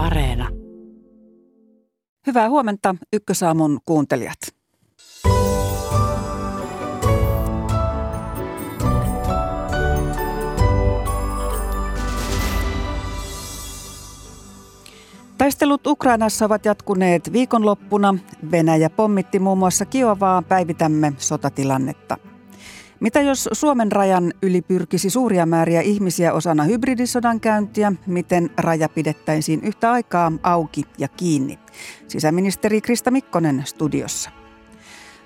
Areena. Hyvää huomenta Ykkösaamun kuuntelijat. Taistelut Ukrainassa ovat jatkuneet viikonloppuna. Venäjä pommitti muun muassa Kiovaa. Päivitämme sotatilannetta. Mitä jos Suomen rajan yli pyrkisi suuria määriä ihmisiä osana hybridisodan käyntiä? Miten raja pidettäisiin yhtä aikaa auki ja kiinni? Sisäministeri Krista Mikkonen studiossa.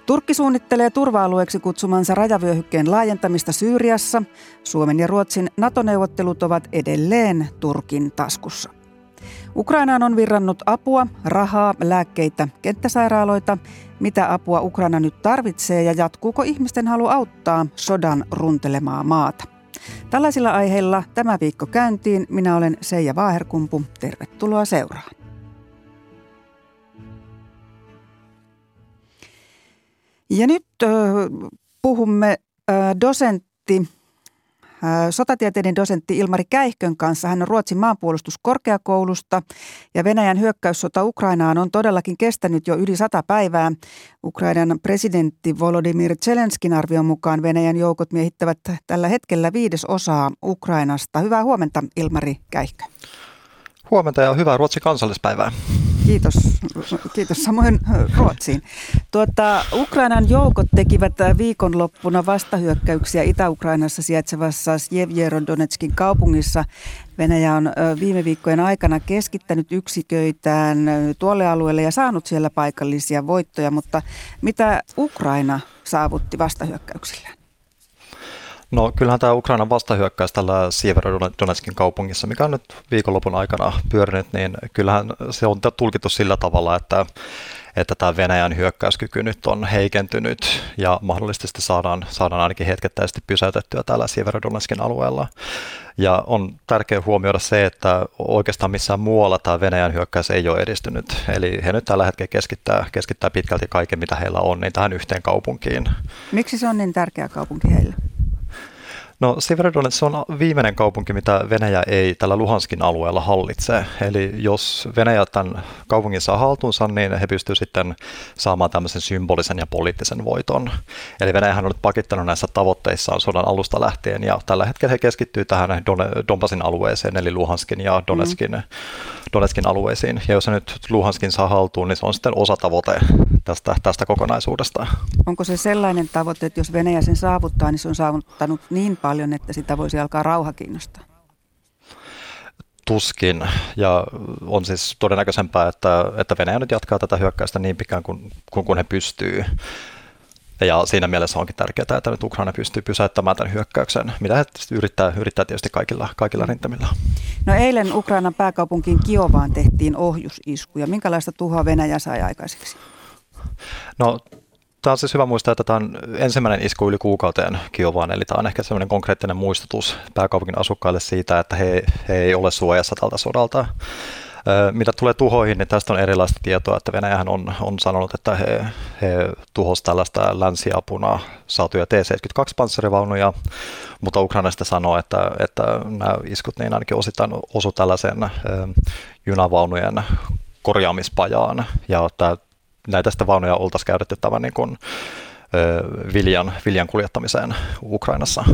Turkki suunnittelee turva-alueeksi kutsumansa rajavyöhykkeen laajentamista Syyriassa. Suomen ja Ruotsin NATO-neuvottelut ovat edelleen Turkin taskussa. Ukrainaan on virrannut apua, rahaa, lääkkeitä, kenttäsairaaloita. Mitä apua Ukraina nyt tarvitsee ja jatkuuko ihmisten halu auttaa sodan runtelemaa maata? Tällaisilla aiheilla tämä viikko käyntiin. Minä olen Seija Vaaherkumpu. Tervetuloa seuraan. Ja nyt puhumme äh, dosentti sotatieteiden dosentti Ilmari Käihkön kanssa. Hän on Ruotsin maanpuolustuskorkeakoulusta ja Venäjän hyökkäyssota Ukrainaan on todellakin kestänyt jo yli sata päivää. Ukrainan presidentti Volodymyr Zelenskin arvion mukaan Venäjän joukot miehittävät tällä hetkellä viides osaa Ukrainasta. Hyvää huomenta Ilmari Käihkö. Huomenta ja hyvää Ruotsin kansallispäivää. Kiitos. Kiitos samoin Ruotsiin. Tuota, Ukrainan joukot tekivät viikonloppuna vastahyökkäyksiä Itä-Ukrainassa sijaitsevassa Sjevjerodonetskin kaupungissa. Venäjä on viime viikkojen aikana keskittänyt yksiköitään tuolle alueelle ja saanut siellä paikallisia voittoja, mutta mitä Ukraina saavutti vastahyökkäyksillään? No kyllähän tämä Ukrainan vastahyökkäys tällä Sieverodonetskin kaupungissa, mikä on nyt viikonlopun aikana pyörinyt, niin kyllähän se on tulkittu sillä tavalla, että että tämä Venäjän hyökkäyskyky nyt on heikentynyt ja mahdollisesti saadaan, saadaan ainakin hetkettäisesti pysäytettyä täällä Sieverodonetskin alueella. Ja on tärkeää huomioida se, että oikeastaan missään muualla tämä Venäjän hyökkäys ei ole edistynyt. Eli he nyt tällä hetkellä keskittää, keskittää pitkälti kaiken, mitä heillä on, niin tähän yhteen kaupunkiin. Miksi se on niin tärkeä kaupunki heille? No Severodonets on viimeinen kaupunki, mitä Venäjä ei tällä Luhanskin alueella hallitse. Eli jos Venäjä tämän kaupungin saa haltuunsa, niin he pystyvät sitten saamaan tämmöisen symbolisen ja poliittisen voiton. Eli Venäjähän on nyt pakittanut näissä tavoitteissaan sodan alusta lähtien, ja tällä hetkellä he keskittyy tähän Donbasin alueeseen, eli Luhanskin ja Donetskin, mm. Donetskin alueisiin. Ja jos se nyt Luhanskin saa haltuun, niin se on sitten osa tavoite tästä, tästä kokonaisuudesta. Onko se sellainen tavoite, että jos Venäjä sen saavuttaa, niin se on saavuttanut niin paljon, että sitä voisi alkaa rauha kiinnostaa? Tuskin, ja on siis todennäköisempää, että, että Venäjä nyt jatkaa tätä hyökkäystä niin pitkään kuin, kuin, kuin he pystyy. Ja siinä mielessä onkin tärkeää, että nyt Ukraina pystyy pysäyttämään tämän hyökkäyksen, mitä he yrittää, yrittää tietysti kaikilla, kaikilla rintamilla. No eilen Ukrainan pääkaupunkiin Kiovaan tehtiin ohjusiskuja. Minkälaista tuhoa Venäjä sai aikaiseksi? No Tämä on siis hyvä muistaa, että tämä on ensimmäinen isku yli kuukauteen Kiovaan, eli tämä on ehkä sellainen konkreettinen muistutus pääkaupungin asukkaille siitä, että he, he ei ole suojassa tältä sodalta. Mitä tulee tuhoihin, niin tästä on erilaista tietoa, että Venäjähän on, on sanonut, että he, he tuhosivat tällaista länsiapuna saatuja T-72-panssarivaunuja, mutta Ukrainasta sanoo, että, että nämä iskut niin ainakin osittain osu tällaisen junavaunujen korjaamispajaan, ja tämä näitä sitä vaunuja oltaisiin käytetty tämän niin kuin, viljan, viljan kuljettamiseen Ukrainassa.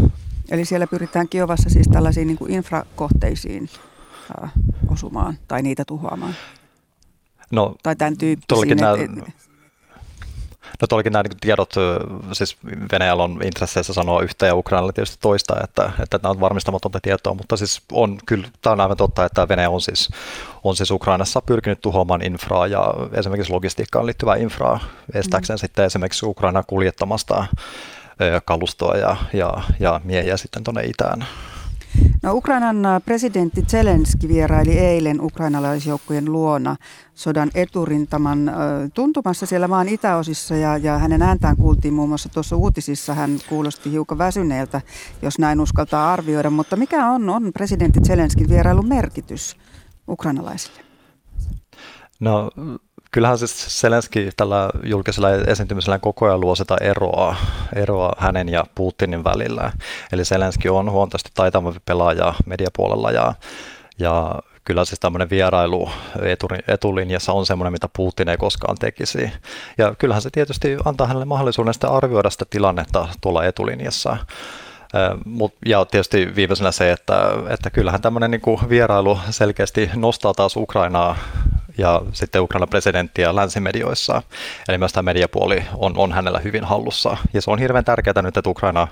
Eli siellä pyritään Kiovassa siis tällaisiin niin kuin infrakohteisiin osumaan tai niitä tuhoamaan? No, tai tämän tyyppisiin. Nämä, No tuollakin nämä niin tiedot, siis Venäjällä on intresseissä sanoa yhtä ja Ukrainalla tietysti toista, että, että nämä on varmistamatonta tietoa, mutta siis on kyllä, tämä on aivan totta, että Venäjä on siis, on siis Ukrainassa pyrkinyt tuhoamaan infraa ja esimerkiksi logistiikkaan liittyvää infraa estääkseen mm. sitten esimerkiksi Ukraina kuljettamasta kalustoa ja, ja, ja miehiä sitten tuonne itään. No, Ukrainan presidentti Zelenski vieraili eilen ukrainalaisjoukkojen luona sodan eturintaman tuntumassa siellä maan itäosissa ja, ja hänen ääntään kuultiin muun muassa tuossa uutisissa. Hän kuulosti hiukan väsyneeltä, jos näin uskaltaa arvioida. Mutta mikä on, on presidentti Zelenskin vierailun merkitys ukrainalaisille? No kyllähän siis Zelenski tällä julkisella esiintymisellä koko ajan luo sitä eroa, eroa hänen ja Putinin välillä. Eli Zelenski on huomattavasti taitavampi pelaaja mediapuolella ja, ja kyllä siis tämmöinen vierailu etulinjassa on semmoinen, mitä Putin ei koskaan tekisi. Ja kyllähän se tietysti antaa hänelle mahdollisuuden sitä arvioida sitä tilannetta tuolla etulinjassa. Ja tietysti viimeisenä se, että, että kyllähän tämmöinen niin vierailu selkeästi nostaa taas Ukrainaa ja sitten Ukrainan presidenttiä länsimedioissa. Eli myös tämä mediapuoli on, on hänellä hyvin hallussa. Ja se on hirveän tärkeää nyt, että Ukraina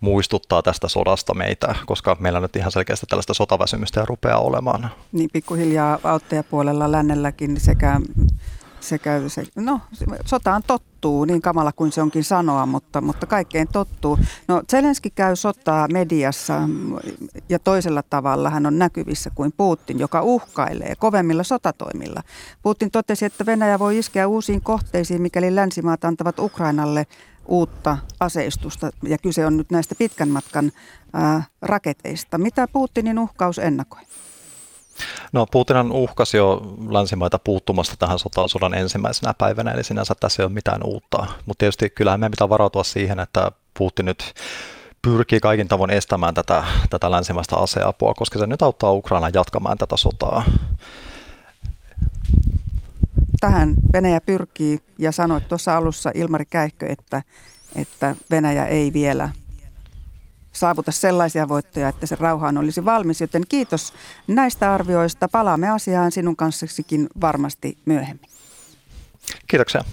muistuttaa tästä sodasta meitä, koska meillä nyt ihan selkeästi tällaista sotaväsymystä rupeaa olemaan. Niin pikkuhiljaa auttajapuolella lännelläkin sekä sekä se, no, sotaan tottuu, niin kamala kuin se onkin sanoa, mutta, mutta kaikkein tottuu. No Zelenski käy sotaa mediassa ja toisella tavalla hän on näkyvissä kuin Putin, joka uhkailee kovemmilla sotatoimilla. Putin totesi, että Venäjä voi iskeä uusiin kohteisiin, mikäli länsimaat antavat Ukrainalle uutta aseistusta, ja kyse on nyt näistä pitkän matkan ää, raketeista. Mitä Putinin uhkaus ennakoi? No Putinhan uhkasi jo länsimaita puuttumasta tähän sotaan sodan ensimmäisenä päivänä, eli sinänsä tässä ei ole mitään uutta. Mutta tietysti kyllähän meidän pitää varautua siihen, että Putin nyt pyrkii kaikin tavoin estämään tätä, tätä länsimaista aseapua, koska se nyt auttaa Ukraina jatkamaan tätä sotaa. Tähän Venäjä pyrkii ja sanoit tuossa alussa Ilmari Käihkö, että, että Venäjä ei vielä saavuta sellaisia voittoja, että se rauhaan olisi valmis. Joten kiitos näistä arvioista. Palaamme asiaan sinun kanssasikin varmasti myöhemmin. Kiitoksia.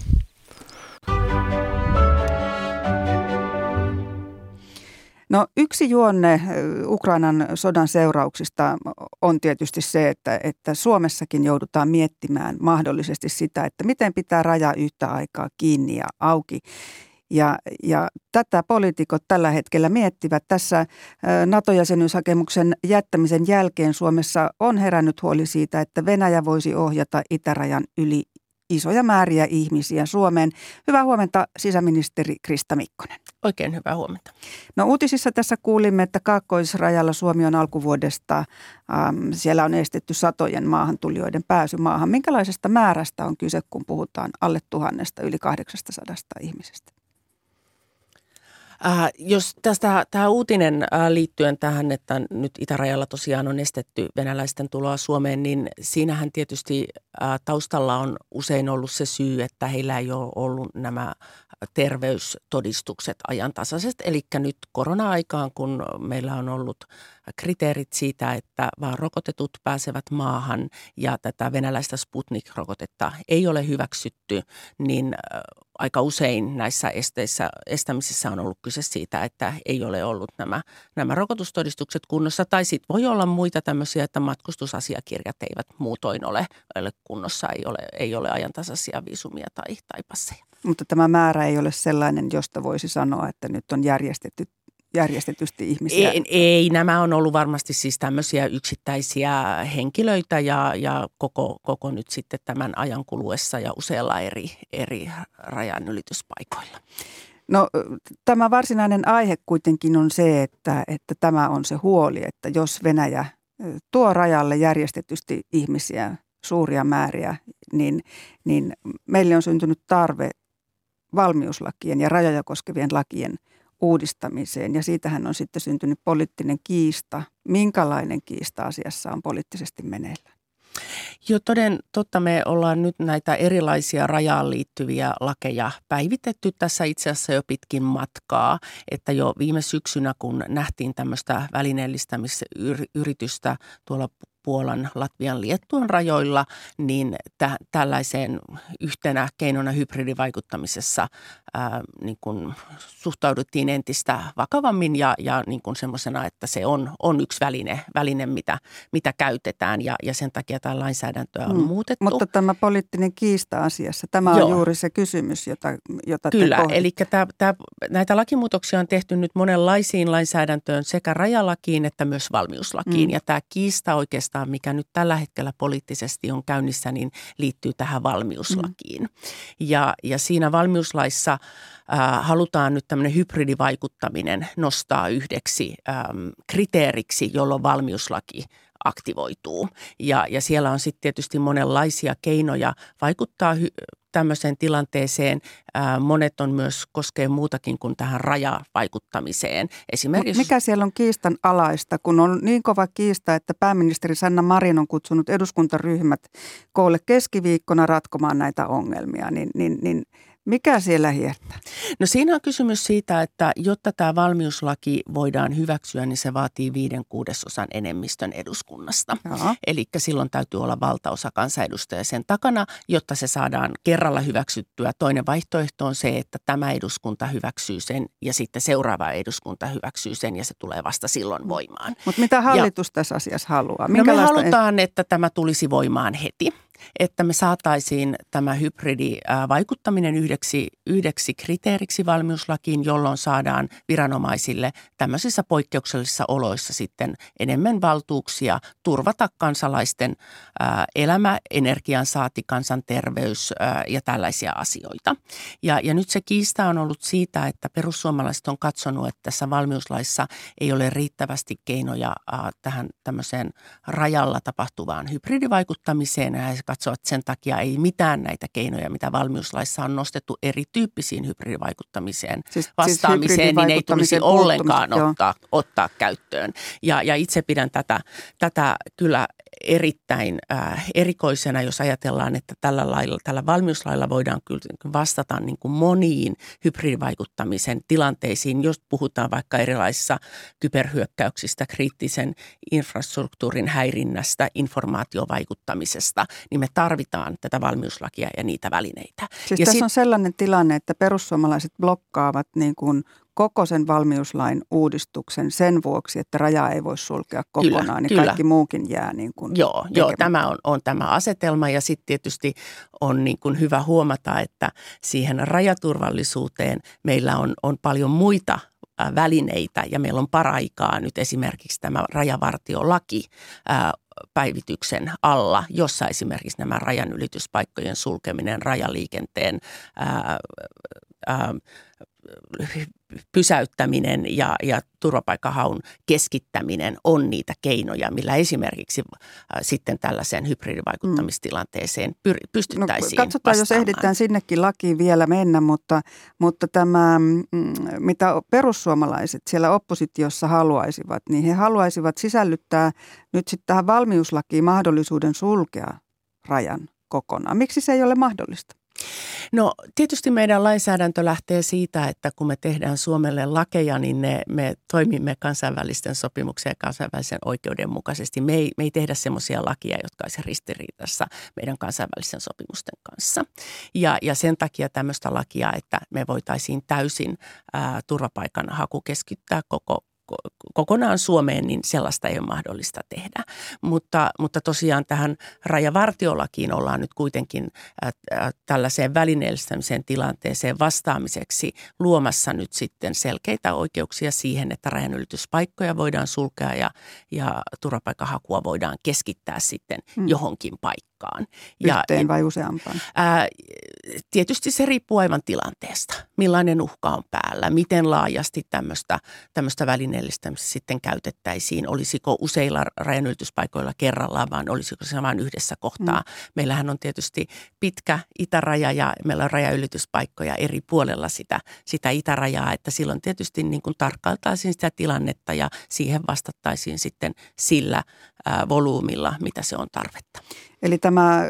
No yksi juonne Ukrainan sodan seurauksista on tietysti se, että, että Suomessakin joudutaan miettimään mahdollisesti sitä, että miten pitää raja yhtä aikaa kiinni ja auki. Ja, ja tätä poliitikot tällä hetkellä miettivät. Tässä NATO-jäsenyyshakemuksen jättämisen jälkeen Suomessa on herännyt huoli siitä, että Venäjä voisi ohjata itärajan yli isoja määriä ihmisiä Suomeen. Hyvää huomenta sisäministeri Krista Mikkonen. Oikein hyvää huomenta. No uutisissa tässä kuulimme, että kaakkoisrajalla Suomi on alkuvuodesta, ähm, siellä on estetty satojen maahantulijoiden pääsy maahan. Minkälaisesta määrästä on kyse, kun puhutaan alle tuhannesta yli 800 ihmisestä? Äh, jos tästä tämä uutinen äh, liittyen tähän, että nyt itärajalla tosiaan on estetty venäläisten tuloa Suomeen, niin siinähän tietysti äh, taustalla on usein ollut se syy, että heillä ei ole ollut nämä terveystodistukset ajantasaisesti. Eli nyt korona-aikaan, kun meillä on ollut kriteerit siitä, että vaan rokotetut pääsevät maahan ja tätä venäläistä Sputnik-rokotetta ei ole hyväksytty, niin aika usein näissä esteissä, estämisissä on ollut kyse siitä, että ei ole ollut nämä, nämä rokotustodistukset kunnossa. Tai sitten voi olla muita tämmöisiä, että matkustusasiakirjat eivät muutoin ole, ole kunnossa, ei ole, ei ole ajantasaisia viisumia tai, tai passeja. Mutta tämä määrä ei ole sellainen, josta voisi sanoa, että nyt on järjestetty järjestetysti ihmisiä? Ei, ei, nämä on ollut varmasti siis tämmöisiä yksittäisiä henkilöitä ja, ja koko, koko nyt sitten tämän ajan kuluessa ja useilla eri, eri rajanylityspaikoilla. No tämä varsinainen aihe kuitenkin on se, että, että tämä on se huoli, että jos Venäjä tuo rajalle järjestetysti ihmisiä suuria määriä, niin, niin meille on syntynyt tarve valmiuslakien ja rajoja koskevien lakien uudistamiseen. Ja siitähän on sitten syntynyt poliittinen kiista. Minkälainen kiista asiassa on poliittisesti meneillään? Jo toden totta me ollaan nyt näitä erilaisia rajaan liittyviä lakeja päivitetty tässä itse asiassa jo pitkin matkaa. Että jo viime syksynä, kun nähtiin tämmöistä välineellistämisyritystä tuolla Puolan, Latvian, Liettuan rajoilla, niin tä, tällaiseen yhtenä keinona hybridivaikuttamisessa ää, niin kuin suhtauduttiin entistä vakavammin ja, ja niin kuin semmoisena, että se on, on yksi väline, väline mitä, mitä käytetään ja, ja sen takia tämä lainsäädäntöä on mm. muutettu. Mutta tämä poliittinen kiista asiassa, tämä Joo. on juuri se kysymys, jota, jota Kyllä, te eli tämä, tämä, näitä lakimuutoksia on tehty nyt monenlaisiin lainsäädäntöön sekä rajalakiin että myös valmiuslakiin mm. ja tämä kiista oikeastaan oikeastaan, mikä nyt tällä hetkellä poliittisesti on käynnissä, niin liittyy tähän valmiuslakiin. Mm. Ja, ja siinä valmiuslaissa äh, halutaan nyt tämmöinen hybridivaikuttaminen nostaa yhdeksi ähm, kriteeriksi, jolloin valmiuslaki aktivoituu. Ja, ja siellä on sitten tietysti monenlaisia keinoja vaikuttaa hy- tämmöiseen tilanteeseen. Monet on myös koskee muutakin kuin tähän rajavaikuttamiseen. Esimerkiksi... Mikä siellä on kiistan alaista, kun on niin kova kiista, että pääministeri Sanna Marin on kutsunut eduskuntaryhmät koolle keskiviikkona ratkomaan näitä ongelmia, niin, niin, niin mikä siellä hiertää? No siinä on kysymys siitä, että jotta tämä valmiuslaki voidaan hyväksyä, niin se vaatii viiden kuudesosan enemmistön eduskunnasta. Eli silloin täytyy olla valtaosa kansanedustajia sen takana, jotta se saadaan kerralla hyväksyttyä. Toinen vaihtoehto on se, että tämä eduskunta hyväksyy sen ja sitten seuraava eduskunta hyväksyy sen ja se tulee vasta silloin voimaan. Mutta mitä hallitus ja, tässä asiassa haluaa? No me halutaan, että tämä tulisi voimaan heti että me saataisiin tämä hybridivaikuttaminen yhdeksi, yhdeksi kriteeriksi valmiuslakiin, jolloin saadaan viranomaisille tämmöisissä poikkeuksellisissa oloissa sitten enemmän valtuuksia turvata kansalaisten elämä, energian saati, kansanterveys ja tällaisia asioita. Ja, ja nyt se kiista on ollut siitä, että perussuomalaiset on katsonut, että tässä valmiuslaissa ei ole riittävästi keinoja tähän tämmöiseen rajalla tapahtuvaan hybridivaikuttamiseen ja katsoo, että sen takia ei mitään näitä keinoja, mitä valmiuslaissa on nostettu erityyppisiin hybridivaikuttamiseen siis, siis vastaamiseen, siis niin ei tulisi ollenkaan ottaa, ottaa käyttöön. Ja, ja itse pidän tätä, tätä kyllä erittäin äh, erikoisena, jos ajatellaan, että tällä, lailla, tällä valmiuslailla voidaan kyllä vastata niin kuin moniin hybridivaikuttamisen tilanteisiin, jos puhutaan vaikka erilaisissa kyberhyökkäyksistä, kriittisen infrastruktuurin häirinnästä, informaatiovaikuttamisesta, niin me tarvitaan tätä valmiuslakia ja niitä välineitä. Siis ja tässä sit... on sellainen tilanne, että perussuomalaiset blokkaavat niin kuin koko sen valmiuslain uudistuksen sen vuoksi, että raja ei voi sulkea kokonaan, kyllä, niin kyllä. kaikki muukin jää niin kuin Joo, joo tämä on, on tämä asetelma ja sitten tietysti on niin kuin hyvä huomata, että siihen rajaturvallisuuteen meillä on, on paljon muita välineitä ja meillä on paraikaa nyt esimerkiksi tämä rajavartiolaki päivityksen alla, jossa esimerkiksi nämä rajanylityspaikkojen sulkeminen, rajaliikenteen ää, ää, pysäyttäminen ja, ja turvapaikkahaun keskittäminen on niitä keinoja, millä esimerkiksi äh, sitten tällaiseen hybridivaikuttamistilanteeseen pyr, pystyttäisiin no, Katsotaan, vastaamaan. jos ehditään sinnekin lakiin vielä mennä, mutta, mutta tämä, mm, mitä perussuomalaiset siellä oppositiossa haluaisivat, niin he haluaisivat sisällyttää nyt sitten tähän valmiuslakiin mahdollisuuden sulkea rajan kokonaan. Miksi se ei ole mahdollista? No tietysti meidän lainsäädäntö lähtee siitä, että kun me tehdään Suomelle lakeja, niin ne, me toimimme kansainvälisten sopimuksien ja kansainvälisen oikeuden mukaisesti. Me ei, me ei tehdä semmoisia lakia, jotka olisi ristiriidassa meidän kansainvälisen sopimusten kanssa. Ja, ja sen takia tämmöistä lakia, että me voitaisiin täysin ää, turvapaikan haku keskittää koko kokonaan Suomeen, niin sellaista ei ole mahdollista tehdä. Mutta, mutta tosiaan tähän rajavartiolakiin ollaan nyt kuitenkin äh, tällaiseen välineellistämiseen tilanteeseen vastaamiseksi luomassa nyt sitten selkeitä oikeuksia siihen, että rajanylityspaikkoja voidaan sulkea ja, ja turvapaikkahakua voidaan keskittää sitten hmm. johonkin paikkaan. Yhteen ja, vai useampaan? Ää, tietysti se riippuu aivan tilanteesta, millainen uhka on päällä, miten laajasti tämmöistä, tämmöistä välineellistämistä sitten käytettäisiin. Olisiko useilla rajanylityspaikoilla kerrallaan, vaan olisiko se vain yhdessä kohtaa. Mm. Meillähän on tietysti pitkä itäraja ja meillä on rajaylityspaikkoja eri puolella sitä, sitä itärajaa, että silloin tietysti niin kuin tarkkailtaisiin sitä tilannetta ja siihen vastattaisiin sitten sillä volyymilla, mitä se on tarvetta. Eli tämä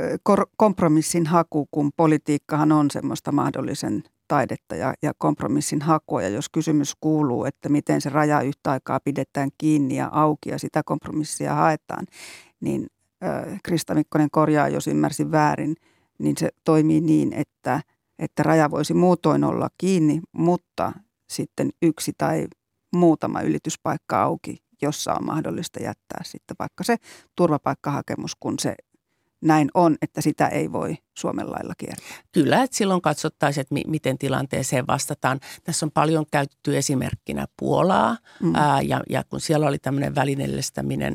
kompromissin haku, kun politiikkahan on semmoista mahdollisen taidetta ja, ja kompromissin hakua. Ja jos kysymys kuuluu, että miten se raja yhtä aikaa pidetään kiinni ja auki ja sitä kompromissia haetaan, niin äh, Krista Mikkonen korjaa, jos ymmärsin väärin, niin se toimii niin, että, että raja voisi muutoin olla kiinni, mutta sitten yksi tai muutama ylityspaikka auki, jossa on mahdollista jättää sitten vaikka se turvapaikkahakemus, kun se näin on, että sitä ei voi Suomen lailla kiertää. Kyllä, että silloin katsottaisiin, että mi- miten tilanteeseen vastataan. Tässä on paljon käytetty esimerkkinä Puolaa mm. ää, ja, ja kun siellä oli tämmöinen välineellistäminen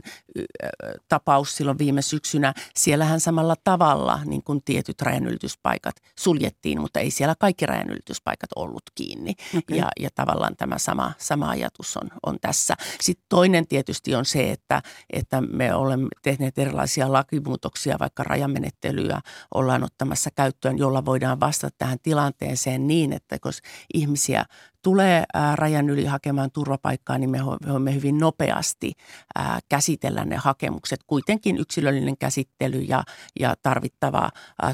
tapaus silloin viime syksynä, siellähän samalla tavalla niin kuin tietyt rajanylityspaikat suljettiin, mutta ei siellä kaikki rajanylityspaikat ollut kiinni. Okay. Ja, ja tavallaan tämä sama, sama ajatus on, on tässä. Sitten toinen tietysti on se, että, että me olemme tehneet erilaisia lakimuutoksia vaikka turvapaikkarajamenettelyä ollaan ottamassa käyttöön, jolla voidaan vastata tähän tilanteeseen niin, että jos ihmisiä tulee rajan yli hakemaan turvapaikkaa, niin me voimme hyvin nopeasti käsitellä ne hakemukset. Kuitenkin yksilöllinen käsittely ja, ja tarvittava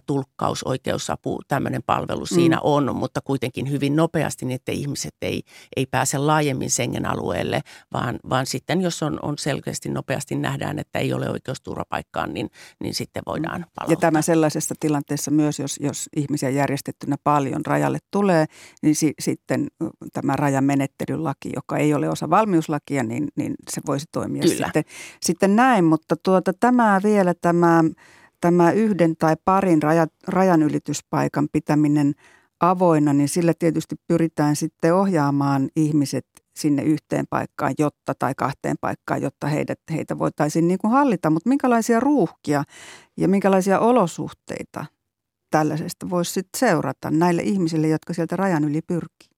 tulkkaus, oikeusapu, tämmöinen palvelu mm. siinä on, mutta kuitenkin hyvin nopeasti niin, että ihmiset ei, ei pääse laajemmin Schengen-alueelle, vaan, vaan sitten jos on, on selkeästi nopeasti nähdään, että ei ole oikeus turvapaikkaan, niin, niin sitten voidaan palauttaa. Ja tämä sellaisessa tilanteessa myös, jos, jos ihmisiä järjestettynä paljon rajalle tulee, niin si, sitten tämä rajamenettelylaki, joka ei ole osa valmiuslakia, niin, niin se voisi toimia Kyllä. sitten, sitten näin. Mutta tuota, tämä vielä tämä, tämä yhden tai parin raja, rajanylityspaikan pitäminen avoinna, niin sillä tietysti pyritään sitten ohjaamaan ihmiset sinne yhteen paikkaan, jotta tai kahteen paikkaan, jotta heidät, heitä voitaisiin niin kuin hallita. Mutta minkälaisia ruuhkia ja minkälaisia olosuhteita tällaisesta voisi sitten seurata näille ihmisille, jotka sieltä rajan yli pyrkii?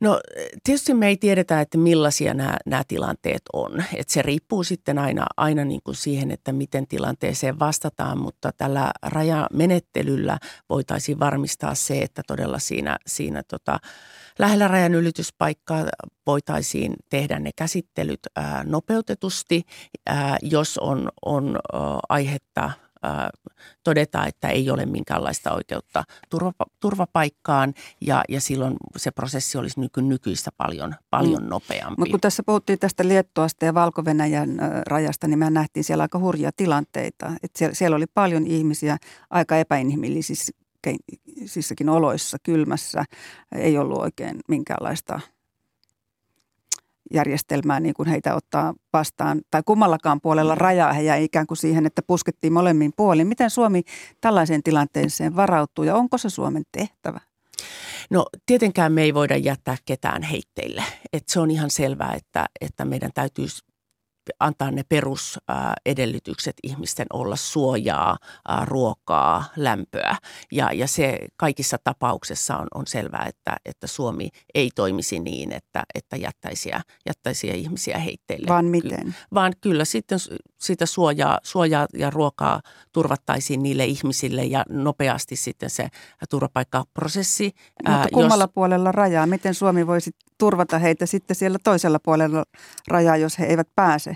No tietysti me ei tiedetä, että millaisia nämä, nämä tilanteet on. Et se riippuu sitten aina, aina niin kuin siihen, että miten tilanteeseen vastataan, mutta tällä rajamenettelyllä voitaisiin varmistaa se, että todella siinä, siinä tota, lähellä rajan ylityspaikkaa voitaisiin tehdä ne käsittelyt ää, nopeutetusti, ää, jos on, on ää, aihetta – todeta, että ei ole minkäänlaista oikeutta turva, turvapaikkaan ja, ja silloin se prosessi olisi nyky, nykyistä paljon, paljon mm. nopeampi. Mutta kun tässä puhuttiin tästä Liettuasta ja valko rajasta, niin me nähtiin siellä aika hurjia tilanteita. Et siellä, siellä oli paljon ihmisiä aika epäinhimillisissäkin oloissa, kylmässä. Ei ollut oikein minkäänlaista – järjestelmää niin kuin heitä ottaa vastaan, tai kummallakaan puolella mm. rajaa he jäi ikään kuin siihen, että puskettiin molemmin puolin. Miten Suomi tällaiseen tilanteeseen varautuu ja onko se Suomen tehtävä? No tietenkään me ei voida jättää ketään heitteille. Et se on ihan selvää, että, että meidän täytyy antaa ne perusedellytykset ihmisten olla suojaa, ruokaa, lämpöä. Ja, ja se kaikissa tapauksessa on, on selvää, että, että Suomi ei toimisi niin, että, että jättäisi, jättäisi ihmisiä heitteille. Vaan miten? Vaan kyllä sitten sitä suojaa, suojaa ja ruokaa turvattaisiin niille ihmisille ja nopeasti sitten se turvapaikkaprosessi. Mutta kummalla jos, puolella rajaa? Miten Suomi voisi turvata heitä sitten siellä toisella puolella rajaa, jos he eivät pääse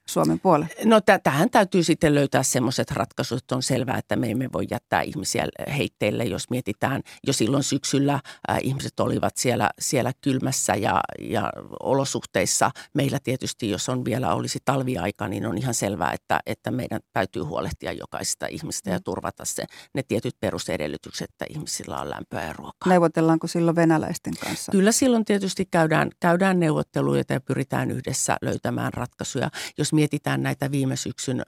Suomen puolelle? No tähän täytyy sitten löytää semmoiset ratkaisut. On selvää, että me emme voi jättää ihmisiä heitteille, jos mietitään. Jo silloin syksyllä äh, ihmiset olivat siellä, siellä kylmässä ja, ja olosuhteissa. Meillä tietysti, jos on vielä olisi talviaika, niin on ihan selvää, että, että meidän täytyy huolehtia jokaisesta ihmistä ja turvata se, ne tietyt perusedellytykset, että ihmisillä on lämpöä ja ruokaa. Neuvotellaanko silloin venäläisten kanssa? Kyllä silloin tietysti käydään, käydään neuvotteluja ja pyritään yhdessä löytämään ratkaisuja jos mietitään näitä viime syksyn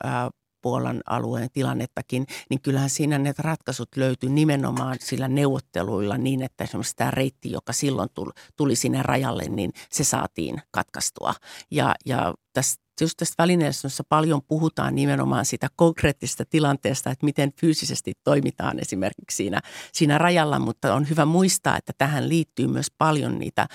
Puolan alueen tilannettakin, niin kyllähän siinä ne ratkaisut löytyi nimenomaan sillä neuvotteluilla niin, että esimerkiksi tämä reitti, joka silloin tuli, tuli sinne rajalle, niin se saatiin katkaistua. Ja, ja tässä just tästä välineistössä paljon puhutaan nimenomaan sitä konkreettista tilanteesta, että miten fyysisesti toimitaan esimerkiksi siinä, siinä rajalla, mutta on hyvä muistaa, että tähän liittyy myös paljon niitä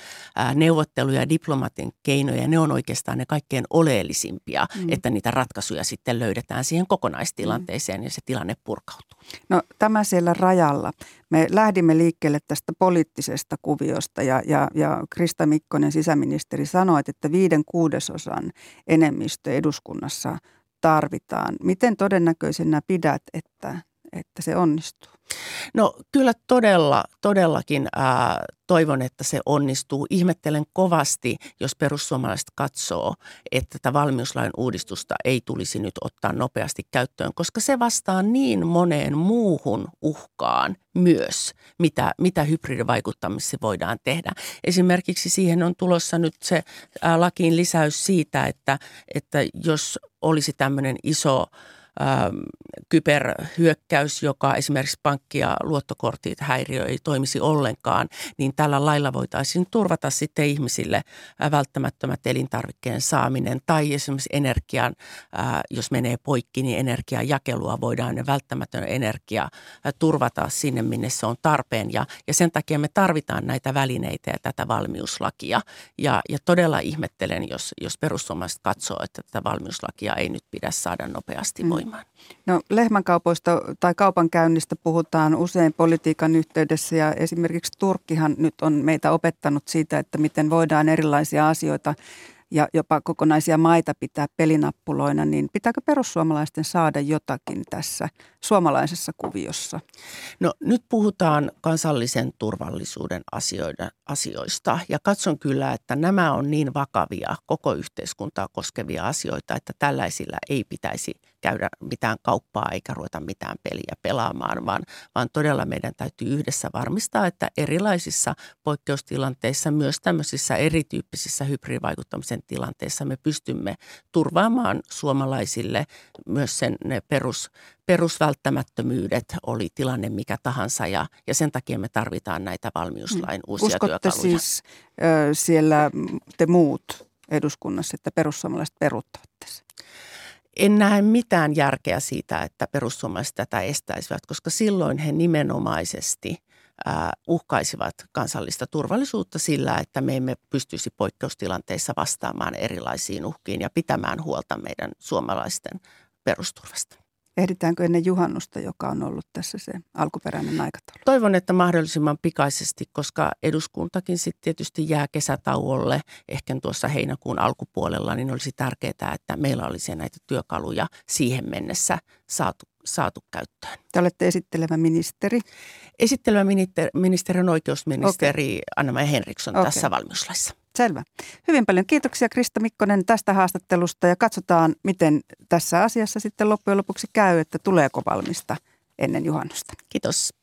neuvotteluja ja diplomatin keinoja. Ne on oikeastaan ne kaikkein oleellisimpia, mm. että niitä ratkaisuja sitten löydetään siihen kokonaistilanteeseen mm. ja se tilanne purkautuu. No tämä siellä rajalla. Me lähdimme liikkeelle tästä poliittisesta kuviosta ja, ja, ja Krista Mikkonen sisäministeri sanoi, että viiden kuudesosan enemmistö eduskunnassa tarvitaan. Miten todennäköisenä pidät, että, että se onnistuu? No kyllä todella, todellakin ää, toivon, että se onnistuu. Ihmettelen kovasti, jos perussuomalaiset katsoo, että tätä valmiuslain uudistusta ei tulisi nyt ottaa nopeasti käyttöön, koska se vastaa niin moneen muuhun uhkaan myös, mitä, mitä hybridivaikuttamisessa voidaan tehdä. Esimerkiksi siihen on tulossa nyt se ää, lakiin lisäys siitä, että, että jos olisi tämmöinen iso – kyberhyökkäys, joka esimerkiksi pankki- ja luottokortit häiriö ei toimisi ollenkaan, niin tällä lailla voitaisiin turvata sitten ihmisille äh, välttämättömät elintarvikkeen saaminen tai esimerkiksi energian, äh, jos menee poikki, niin energian jakelua voidaan ja välttämätön energia äh, turvata sinne, minne se on tarpeen. Ja, ja sen takia me tarvitaan näitä välineitä ja tätä valmiuslakia. Ja, ja todella ihmettelen, jos, jos perussuomalaiset katsoo, että tätä valmiuslakia ei nyt pidä saada nopeasti voimaan. Huolehtimaan. No lehmänkaupoista tai kaupankäynnistä puhutaan usein politiikan yhteydessä ja esimerkiksi Turkkihan nyt on meitä opettanut siitä, että miten voidaan erilaisia asioita ja jopa kokonaisia maita pitää pelinappuloina, niin pitääkö perussuomalaisten saada jotakin tässä suomalaisessa kuviossa? No nyt puhutaan kansallisen turvallisuuden asioista ja katson kyllä, että nämä on niin vakavia koko yhteiskuntaa koskevia asioita, että tällaisilla ei pitäisi käydä mitään kauppaa eikä ruveta mitään peliä pelaamaan, vaan, vaan todella meidän täytyy yhdessä varmistaa, että erilaisissa poikkeustilanteissa, myös tämmöisissä erityyppisissä hybridivaikuttamisen tilanteissa me pystymme turvaamaan suomalaisille myös sen ne perus, perusvälttämättömyydet, oli tilanne mikä tahansa ja, ja sen takia me tarvitaan näitä valmiuslain uusia Uskotte työkaluja. siis ö, siellä te muut eduskunnassa, että perussuomalaiset peruuttavat tässä? En näe mitään järkeä siitä, että perussuomalaiset tätä estäisivät, koska silloin he nimenomaisesti uhkaisivat kansallista turvallisuutta sillä, että me emme pystyisi poikkeustilanteissa vastaamaan erilaisiin uhkiin ja pitämään huolta meidän suomalaisten perusturvasta. Ehditäänkö ennen juhannusta, joka on ollut tässä se alkuperäinen aikataulu? Toivon, että mahdollisimman pikaisesti, koska eduskuntakin sitten tietysti jää kesätauolle ehkä tuossa heinäkuun alkupuolella, niin olisi tärkeää, että meillä olisi näitä työkaluja siihen mennessä saatu, saatu käyttöön. Te olette esittelevä ministeri. Esittelevä ministeri, ministeri on oikeusministeri okay. Anna-Maja Henriksson okay. tässä valmiuslaissa. Selvä. Hyvin paljon kiitoksia Krista Mikkonen tästä haastattelusta ja katsotaan, miten tässä asiassa sitten loppujen lopuksi käy, että tuleeko valmista ennen juhannusta. Kiitos.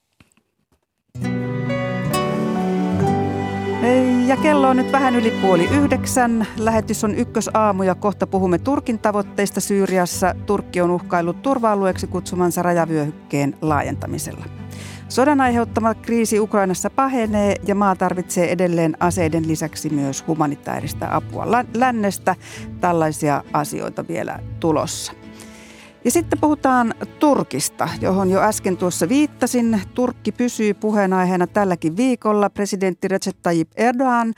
Ja kello on nyt vähän yli puoli yhdeksän. Lähetys on ykkösaamu ja kohta puhumme Turkin tavoitteista Syyriassa. Turkki on uhkaillut turva-alueeksi kutsumansa rajavyöhykkeen laajentamisella. Sodan aiheuttama kriisi Ukrainassa pahenee ja maa tarvitsee edelleen aseiden lisäksi myös humanitaarista apua lännestä. Tällaisia asioita vielä tulossa. Ja sitten puhutaan Turkista, johon jo äsken tuossa viittasin. Turkki pysyy puheenaiheena tälläkin viikolla. Presidentti Recep Tayyip Erdogan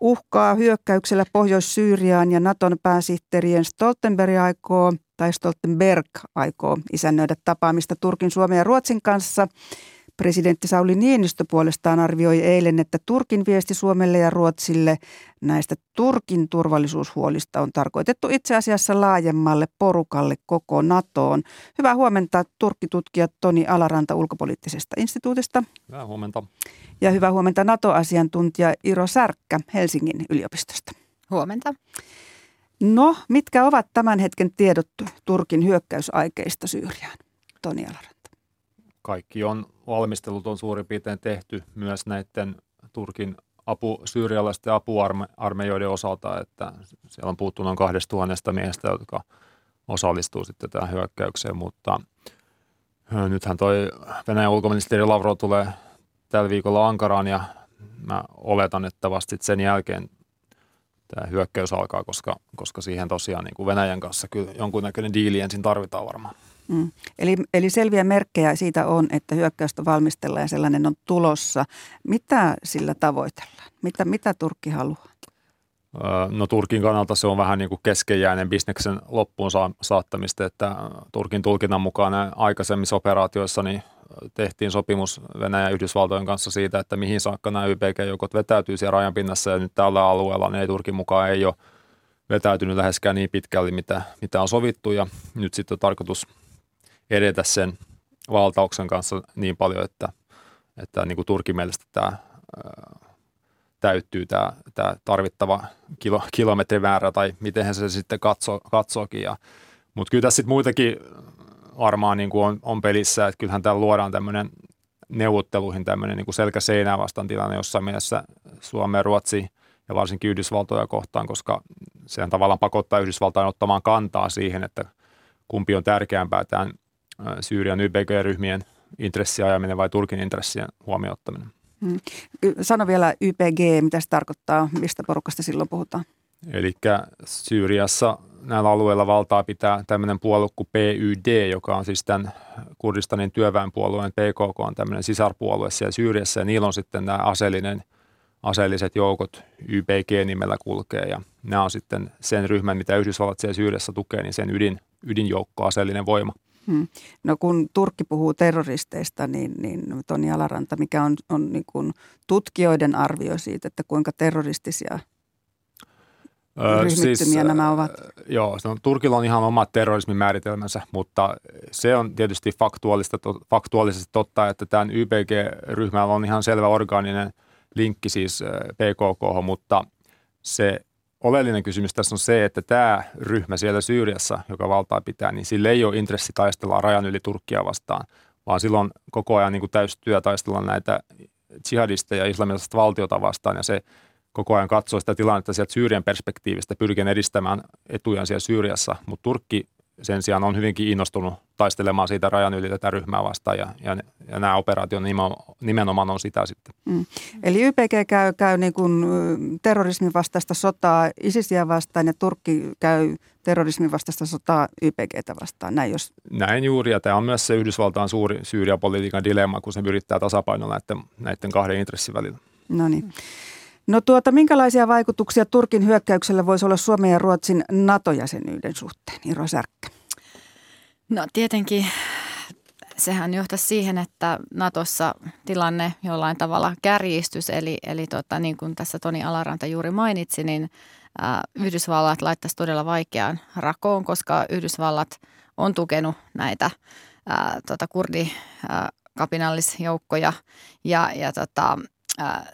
uhkaa hyökkäyksellä Pohjois-Syyriaan ja Naton pääsihteerien Stoltenberg aikoo, tai Stoltenberg aikoo isännöidä tapaamista Turkin, Suomen ja Ruotsin kanssa – Presidentti Sauli Niinistö puolestaan arvioi eilen, että Turkin viesti Suomelle ja Ruotsille näistä Turkin turvallisuushuolista on tarkoitettu itse asiassa laajemmalle porukalle koko NATOon. Hyvää huomenta Turkkitutkija Toni Alaranta ulkopoliittisesta instituutista. Hyvää huomenta. Ja hyvää huomenta NATO-asiantuntija Iro Särkkä Helsingin yliopistosta. Huomenta. No, mitkä ovat tämän hetken tiedot Turkin hyökkäysaikeista Syyriaan? Toni Alaranta kaikki on, valmistelut on suurin piirtein tehty myös näiden Turkin apu, syyrialaisten apuarmeijoiden osalta, että siellä on puhuttu noin 2000 miehestä, jotka osallistuu sitten tähän hyökkäykseen, mutta nythän toi Venäjän ulkoministeri Lavrov tulee tällä viikolla Ankaraan ja mä oletan, että vasta sen jälkeen tämä hyökkäys alkaa, koska, koska siihen tosiaan niin kuin Venäjän kanssa kyllä jonkunnäköinen diili ensin tarvitaan varmaan. Mm. Eli, eli selviä merkkejä siitä on, että hyökkäystä valmistellaan ja sellainen on tulossa. Mitä sillä tavoitellaan? Mitä, mitä Turkki haluaa? No Turkin kannalta se on vähän niin kuin keskenjäinen bisneksen loppuun saattamista, että Turkin tulkinnan mukaan aikaisemmissa operaatioissa niin tehtiin sopimus Venäjän ja Yhdysvaltojen kanssa siitä, että mihin saakka nämä YPG-joukot vetäytyy siellä rajan pinnassa ja nyt tällä alueella ne ei Turkin mukaan ei ole vetäytynyt läheskään niin pitkälle, mitä, mitä on sovittu ja nyt sitten on tarkoitus edetä sen valtauksen kanssa niin paljon, että, että niin kuin Turkin mielestä tämä täyttyy tämä, tämä tarvittava kilo, kilometrimäärä tai miten se sitten katsoo, katsookin. Ja, mutta kyllä tässä sitten muitakin varmaan niin kuin on, on pelissä, että kyllähän täällä luodaan tämmöinen neuvotteluihin tämmöinen niin kuin selkä seinää vastaan tilanne jossain mielessä Suomeen, Ruotsi ja varsinkin Yhdysvaltoja kohtaan, koska sehän tavallaan pakottaa Yhdysvaltain ottamaan kantaa siihen, että kumpi on tärkeämpää tämän Syyrian YPG-ryhmien intressiajaminen vai Turkin intressien huomioon ottaminen. Hmm. Sano vielä YPG, mitä se tarkoittaa, mistä porukasta silloin puhutaan? Eli Syyriassa näillä alueilla valtaa pitää tämmöinen puolue kuin PYD, joka on siis tämän Kurdistanin työväenpuolueen PKK on tämmöinen sisarpuolue siellä Syyriassa ja niillä on sitten nämä aseellinen, aseelliset joukot YPG-nimellä kulkee ja nämä on sitten sen ryhmän, mitä Yhdysvallat siellä Syyriassa tukee, niin sen ydin, ydinjoukko, aseellinen voima – Hmm. No kun Turkki puhuu terroristeista, niin, niin Toni Alaranta, mikä on, on niin kuin tutkijoiden arvio siitä, että kuinka terroristisia ryhmittymiä siis, nämä ovat? Joo, se on, Turkilla on ihan oma terrorismin määritelmänsä, mutta se on tietysti faktuaalista, to, faktuaalisesti totta, että tämän YPG-ryhmällä on ihan selvä orgaaninen linkki siis PKK, mutta se oleellinen kysymys tässä on se, että tämä ryhmä siellä Syyriassa, joka valtaa pitää, niin sillä ei ole intressi taistella rajan yli Turkkia vastaan, vaan silloin koko ajan niin täystyö taistella näitä jihadisteja ja islamilaisesta valtiota vastaan. Ja se koko ajan katsoo sitä tilannetta sieltä Syyrian perspektiivistä, pyrkien edistämään etujaan siellä Syyriassa, mutta Turkki sen sijaan on hyvinkin innostunut taistelemaan siitä rajan yli tätä ryhmää vastaan ja, ja, ja nämä operaatiot nimenomaan on sitä sitten. Mm. Eli YPG käy, käy niin kuin terrorismin vastaista sotaa ISISiä vastaan ja Turkki käy terrorismin vastaista sotaa YPGtä vastaan, näin jos... Näin juuri, ja tämä on myös se Yhdysvaltain suuri Syyriapolitiikan dilemma, kun se yrittää tasapainoilla näiden, näiden kahden intressin välillä. No niin. No tuota, minkälaisia vaikutuksia Turkin hyökkäyksellä voisi olla Suomen ja Ruotsin NATO-jäsenyyden suhteen, Iro Särkkä? No tietenkin sehän johtaisi siihen, että Natossa tilanne jollain tavalla kärjistys, eli, eli tota, niin kuin tässä Toni Alaranta juuri mainitsi, niin ä, Yhdysvallat laittaisi todella vaikeaan rakoon, koska Yhdysvallat on tukenut näitä ä, tota, kurdi ä, kapinallisjoukkoja. Ja, ja tota,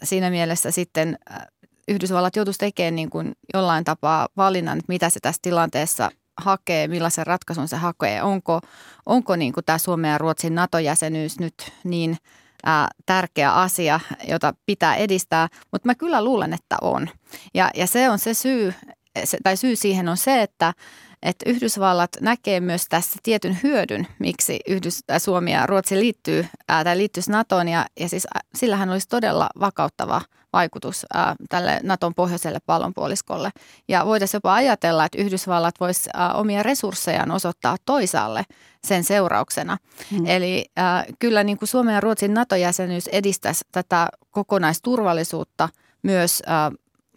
siinä mielessä sitten Yhdysvallat joutuisi tekemään niin kuin jollain tapaa valinnan, että mitä se tässä tilanteessa hakee, millaisen ratkaisun se hakee. Onko, onko niin kuin tämä Suomen ja Ruotsin NATO-jäsenyys nyt niin ää, tärkeä asia, jota pitää edistää, mutta mä kyllä luulen, että on. Ja, ja se on se syy, se, tai syy siihen on se, että että Yhdysvallat näkee myös tässä tietyn hyödyn, miksi Yhdys, äh, Suomi ja Ruotsi liittyy, ää, tai liittyisi NATOon, ja, ja siis sillähän olisi todella vakauttava vaikutus ää, tälle Naton pohjoiselle pallonpuoliskolle. Ja voitaisiin jopa ajatella, että Yhdysvallat voisi ää, omia resurssejaan osoittaa toisaalle sen seurauksena. Hmm. Eli ää, kyllä niin kuin Suomen ja Ruotsin NATO-jäsenyys edistäisi tätä kokonaisturvallisuutta myös ää,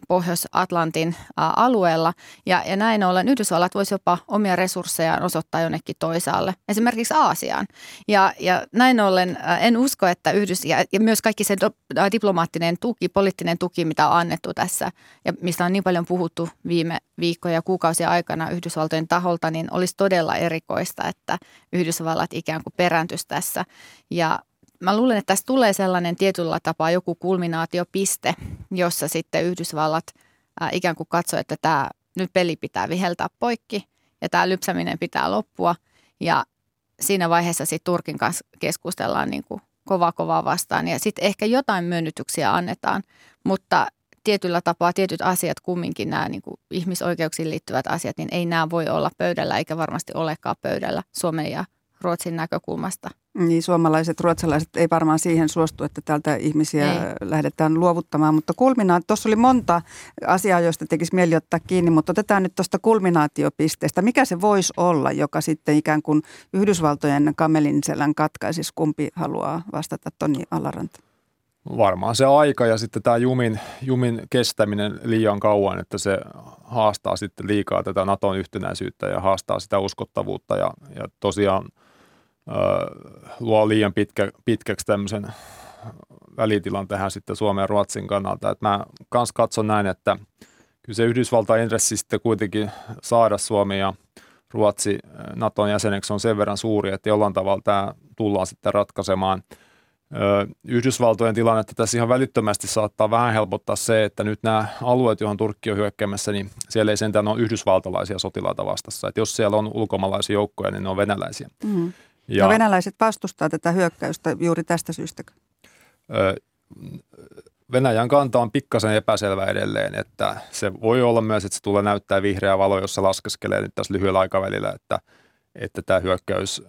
Pohjois-Atlantin alueella. Ja, ja näin ollen Yhdysvallat voisi jopa omia resurssejaan osoittaa jonnekin toisaalle, esimerkiksi Aasiaan. Ja, ja näin ollen en usko, että Yhdys, ja, ja myös kaikki se do, diplomaattinen tuki, poliittinen tuki, mitä on annettu tässä, ja mistä on niin paljon puhuttu viime viikkoja ja kuukausia aikana Yhdysvaltojen taholta, niin olisi todella erikoista, että Yhdysvallat ikään kuin perääntyisi tässä. Ja mä luulen, että tässä tulee sellainen tietyllä tapaa joku kulminaatiopiste, jossa sitten Yhdysvallat ää, ikään kuin katsoo, että tämä nyt peli pitää viheltää poikki ja tämä lypsäminen pitää loppua. Ja siinä vaiheessa sitten Turkin kanssa keskustellaan niin kuin kova kovaa vastaan ja sitten ehkä jotain myönnytyksiä annetaan, mutta tietyllä tapaa tietyt asiat, kumminkin nämä niin kuin ihmisoikeuksiin liittyvät asiat, niin ei nämä voi olla pöydällä eikä varmasti olekaan pöydällä Suomen ja Ruotsin näkökulmasta. Niin suomalaiset, ruotsalaiset ei varmaan siihen suostu, että täältä ihmisiä ei. lähdetään luovuttamaan, mutta kulminaat, tuossa oli monta asiaa, joista tekisi mieli ottaa kiinni, mutta otetaan nyt tuosta kulminaatiopisteestä. Mikä se voisi olla, joka sitten ikään kuin Yhdysvaltojen kamelin selän katkaisisi, kumpi haluaa vastata Toni Alaranta? Varmaan se aika ja sitten tämä jumin, jumin kestäminen liian kauan, että se haastaa sitten liikaa tätä Naton yhtenäisyyttä ja haastaa sitä uskottavuutta ja, ja tosiaan – luo liian pitkä, pitkäksi tämmöisen välitilan tähän sitten Suomen ja Ruotsin kannalta. Et mä kans katson näin, että kyllä se Yhdysvaltain intressi sitten kuitenkin saada Suomi ja Ruotsi Naton jäseneksi on sen verran suuri, että jollain tavalla tämä tullaan sitten ratkaisemaan. Yhdysvaltojen tilannetta tässä ihan välittömästi saattaa vähän helpottaa se, että nyt nämä alueet, joihin Turkki on hyökkäämässä, niin siellä ei sentään ole yhdysvaltalaisia sotilaita vastassa. Että jos siellä on ulkomaalaisia joukkoja, niin ne on venäläisiä. Mm. Ja no venäläiset vastustaa tätä hyökkäystä juuri tästä syystä. Venäjän kanta on pikkasen epäselvä edelleen, että se voi olla myös, että se tulee näyttää vihreä valo, jossa laskeskelee nyt tässä lyhyellä aikavälillä, että – että tämä hyökkäys,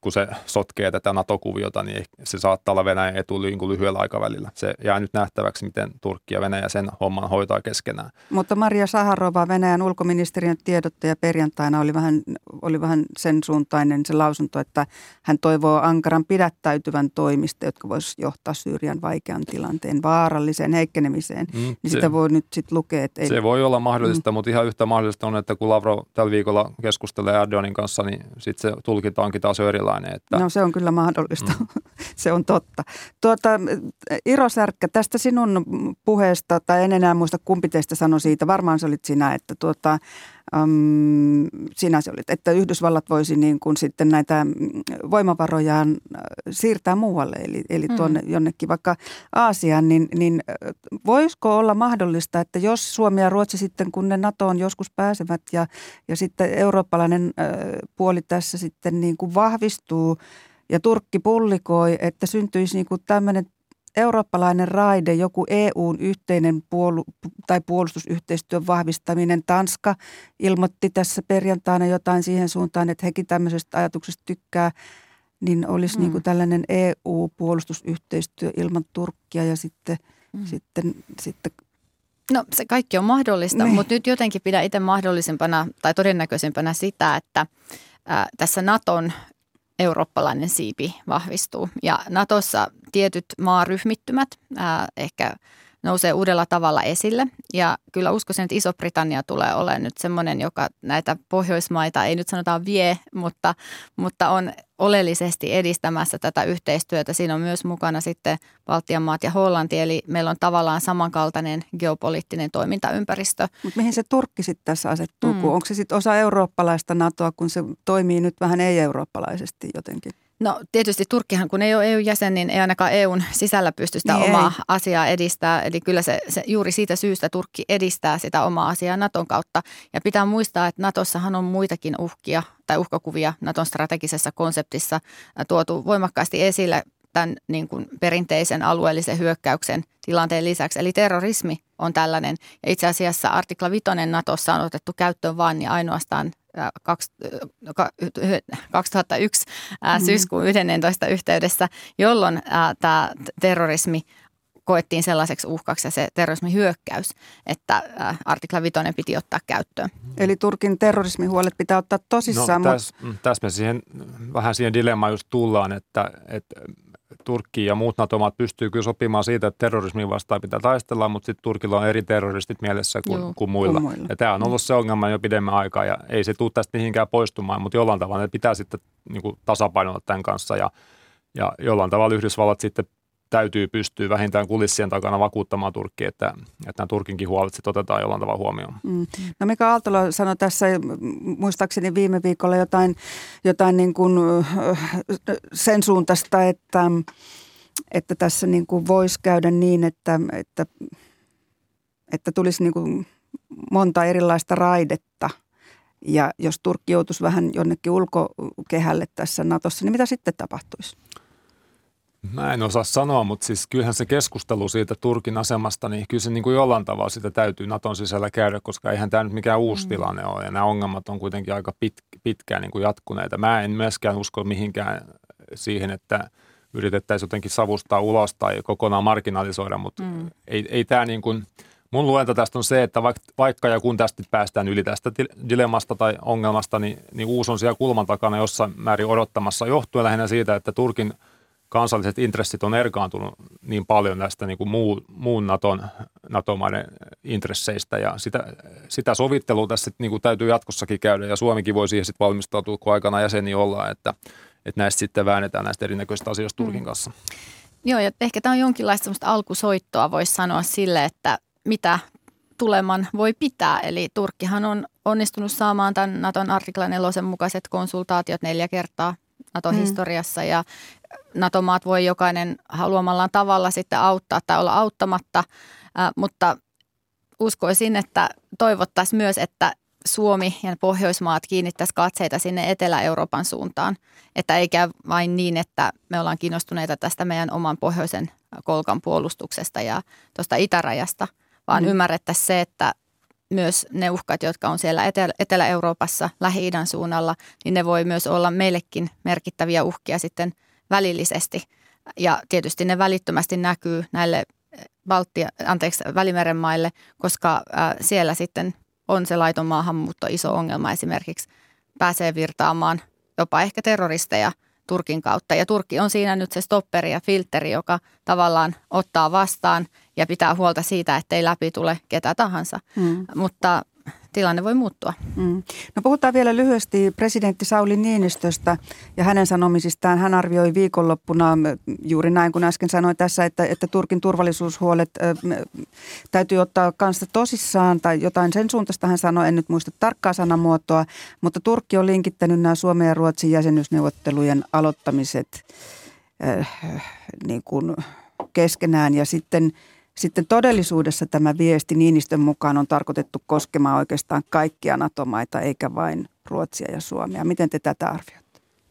kun se sotkee tätä NATO-kuviota, niin se saattaa olla Venäjän etu niin lyhyellä aikavälillä. Se jää nyt nähtäväksi, miten Turkki ja Venäjä sen homman hoitaa keskenään. Mutta Maria Saharova, Venäjän ulkoministeriön tiedottaja perjantaina, oli vähän, oli vähän sen suuntainen se lausunto, että hän toivoo Ankaran pidättäytyvän toimista, jotka voisivat johtaa Syyrian vaikean tilanteen vaaralliseen heikkenemiseen. Mm, niin se, sitä voi nyt sitten lukea. Että ei... Se voi olla mahdollista, mm. mutta ihan yhtä mahdollista on, että kun Lavrov tällä viikolla keskustelee Erdoganin kanssa, niin sitten se tulkinta onkin taas erilainen. Että... No se on kyllä mahdollista, mm. se on totta. Tuota, Iro Särkkä, tästä sinun puheesta, tai en enää muista kumpi teistä sanoi siitä, varmaan se olit sinä, että tuota, um, sinä se olit, että Yhdysvallat voisi niin kuin sitten näitä voimavarojaan äh, siirtää muualle, eli, eli mm. tuonne jonnekin vaikka Aasiaan, niin, niin äh, voisiko olla mahdollista, että jos Suomi ja Ruotsi sitten, kun ne NATOon joskus pääsevät ja, ja sitten eurooppalainen äh, puoli tässä sitten niin kuin vahvistuu ja Turkki pullikoi, että syntyisi niin kuin tämmöinen eurooppalainen raide, joku EUn yhteinen puolu- tai puolustusyhteistyön vahvistaminen. Tanska ilmoitti tässä perjantaina jotain siihen suuntaan, että hekin tämmöisestä ajatuksesta tykkää, niin olisi mm. niin kuin tällainen EU-puolustusyhteistyö ilman Turkkia ja sitten, mm. sitten, sitten No se kaikki on mahdollista, niin. mutta nyt jotenkin pidän itse mahdollisempana tai todennäköisempänä sitä, että ää, tässä Naton eurooppalainen siipi vahvistuu. Ja Natossa tietyt maaryhmittymät ää, ehkä nousee uudella tavalla esille. Ja kyllä uskoisin, että Iso-Britannia tulee olemaan nyt semmoinen, joka näitä Pohjoismaita ei nyt sanotaan vie, mutta, mutta on oleellisesti edistämässä tätä yhteistyötä. Siinä on myös mukana sitten Baltian maat ja Hollanti, eli meillä on tavallaan samankaltainen geopoliittinen toimintaympäristö. Mutta mihin se Turkki sitten tässä asettuu? Mm. Onko se sitten osa eurooppalaista NATOa, kun se toimii nyt vähän ei-eurooppalaisesti jotenkin? No tietysti Turkkihan, kun ei ole EU-jäsen, niin ei ainakaan EUn sisällä pysty sitä niin omaa ei. asiaa edistää. Eli kyllä se, se juuri siitä syystä Turkki edistää sitä omaa asiaa Naton kautta. Ja pitää muistaa, että Natossahan on muitakin uhkia tai uhkakuvia Naton strategisessa konseptissa tuotu voimakkaasti esille tämän niin kuin perinteisen alueellisen hyökkäyksen tilanteen lisäksi. Eli terrorismi on tällainen. Ja itse asiassa artikla 5 Natossa on otettu käyttöön vain ja ainoastaan 2001 mm. syyskuun 11 yhteydessä, jolloin tämä terrorismi koettiin sellaiseksi uhkaksi ja se terrorismihyökkäys, että artikla 5 piti ottaa käyttöön. Eli Turkin terrorismihuolet pitää ottaa tosissaan. No, tässä, mutta... tässä me siihen, vähän siihen dilemmaan just tullaan, että, että Turkki ja muut NATO-maat pystyy kyllä sopimaan siitä, että terrorismin vastaan pitää taistella, mutta sitten Turkilla on eri terroristit mielessä kuin, Joo, kuin muilla. Kuin muilla. Ja tämä on ollut se ongelma jo pidemmän aikaa ja ei se tule tästä mihinkään poistumaan, mutta jollain tavalla ne pitää sitten niin kuin tasapainoilla tämän kanssa ja, ja jollain tavalla Yhdysvallat sitten täytyy pystyä vähintään kulissien takana vakuuttamaan Turkki, että, että nämä Turkinkin huolet sitten otetaan jollain tavalla huomioon. Mm. No Mika Aaltola sanoi tässä muistaakseni viime viikolla jotain, jotain niin kuin sen suuntaista, että, että tässä niin kuin voisi käydä niin, että, että, että tulisi niin kuin monta erilaista raidetta – ja jos Turkki joutuisi vähän jonnekin ulkokehälle tässä Natossa, niin mitä sitten tapahtuisi? Mä en osaa sanoa, mutta siis kyllähän se keskustelu siitä Turkin asemasta, niin kyllä se niin kuin jollain tavalla sitä täytyy Naton sisällä käydä, koska eihän tämä nyt mikään uusi mm. tilanne ole ja nämä ongelmat on kuitenkin aika pit, pitkään niin kuin jatkuneita. Mä en myöskään usko mihinkään siihen, että yritettäisiin jotenkin savustaa ulos tai kokonaan marginalisoida, mutta mm. ei, ei tämä niin kuin, mun luenta tästä on se, että vaikka, vaikka ja kun tästä päästään yli tästä dilemmasta tai ongelmasta, niin, niin uusi on siellä kulman takana jossain määrin odottamassa, johtuen lähinnä siitä, että Turkin – kansalliset intressit on erkaantunut niin paljon näistä niin kuin muu, muun Naton, NATO-maiden intresseistä ja sitä, sitä sovittelua tässä niin kuin täytyy jatkossakin käydä ja Suomikin voi siihen sitten valmistautua, kun aikana jäseni ollaan, että, että näistä sitten väännetään näistä erinäköisistä asioista Turkin mm. kanssa. Joo, ja ehkä tämä on jonkinlaista alkusoittoa, voisi sanoa sille, että mitä tuleman voi pitää. Eli Turkkihan on onnistunut saamaan tämän Naton artiklan 4 mukaiset konsultaatiot neljä kertaa NATO-historiassa mm. ja NATO-maat voi jokainen haluamallaan tavalla sitten auttaa tai olla auttamatta, äh, mutta uskoisin, että toivottaisiin myös, että Suomi ja Pohjoismaat kiinnittäisi katseita sinne Etelä-Euroopan suuntaan, että ei käy vain niin, että me ollaan kiinnostuneita tästä meidän oman pohjoisen kolkan puolustuksesta ja tuosta itärajasta, vaan mm. ymmärrettäisiin se, että myös ne uhkat, jotka on siellä Etelä-Euroopassa, Lähi-idän suunnalla, niin ne voi myös olla meillekin merkittäviä uhkia sitten välillisesti. Ja tietysti ne välittömästi näkyy näille Baltia, anteeksi, Välimeren maille, koska siellä sitten on se laiton maahanmuutto iso ongelma esimerkiksi. Pääsee virtaamaan jopa ehkä terroristeja Turkin kautta. Ja Turkki on siinä nyt se stopperi ja filteri, joka tavallaan ottaa vastaan ja pitää huolta siitä, ettei läpi tule ketä tahansa. Mm. Mutta tilanne voi muuttua. Mm. No puhutaan vielä lyhyesti presidentti Sauli Niinistöstä ja hänen sanomisistaan. Hän arvioi viikonloppuna juuri näin kuin äsken sanoin tässä, että, että Turkin turvallisuushuolet ö, täytyy ottaa kanssa tosissaan tai jotain sen suuntaista hän sanoi, en nyt muista tarkkaa sanamuotoa, mutta Turkki on linkittänyt nämä Suomen ja Ruotsin jäsenyysneuvottelujen aloittamiset ö, niin kuin keskenään ja sitten – sitten todellisuudessa tämä viesti Niinistön mukaan on tarkoitettu koskemaan oikeastaan kaikkia NATO-maita, eikä vain Ruotsia ja Suomea. Miten te tätä arvioitte?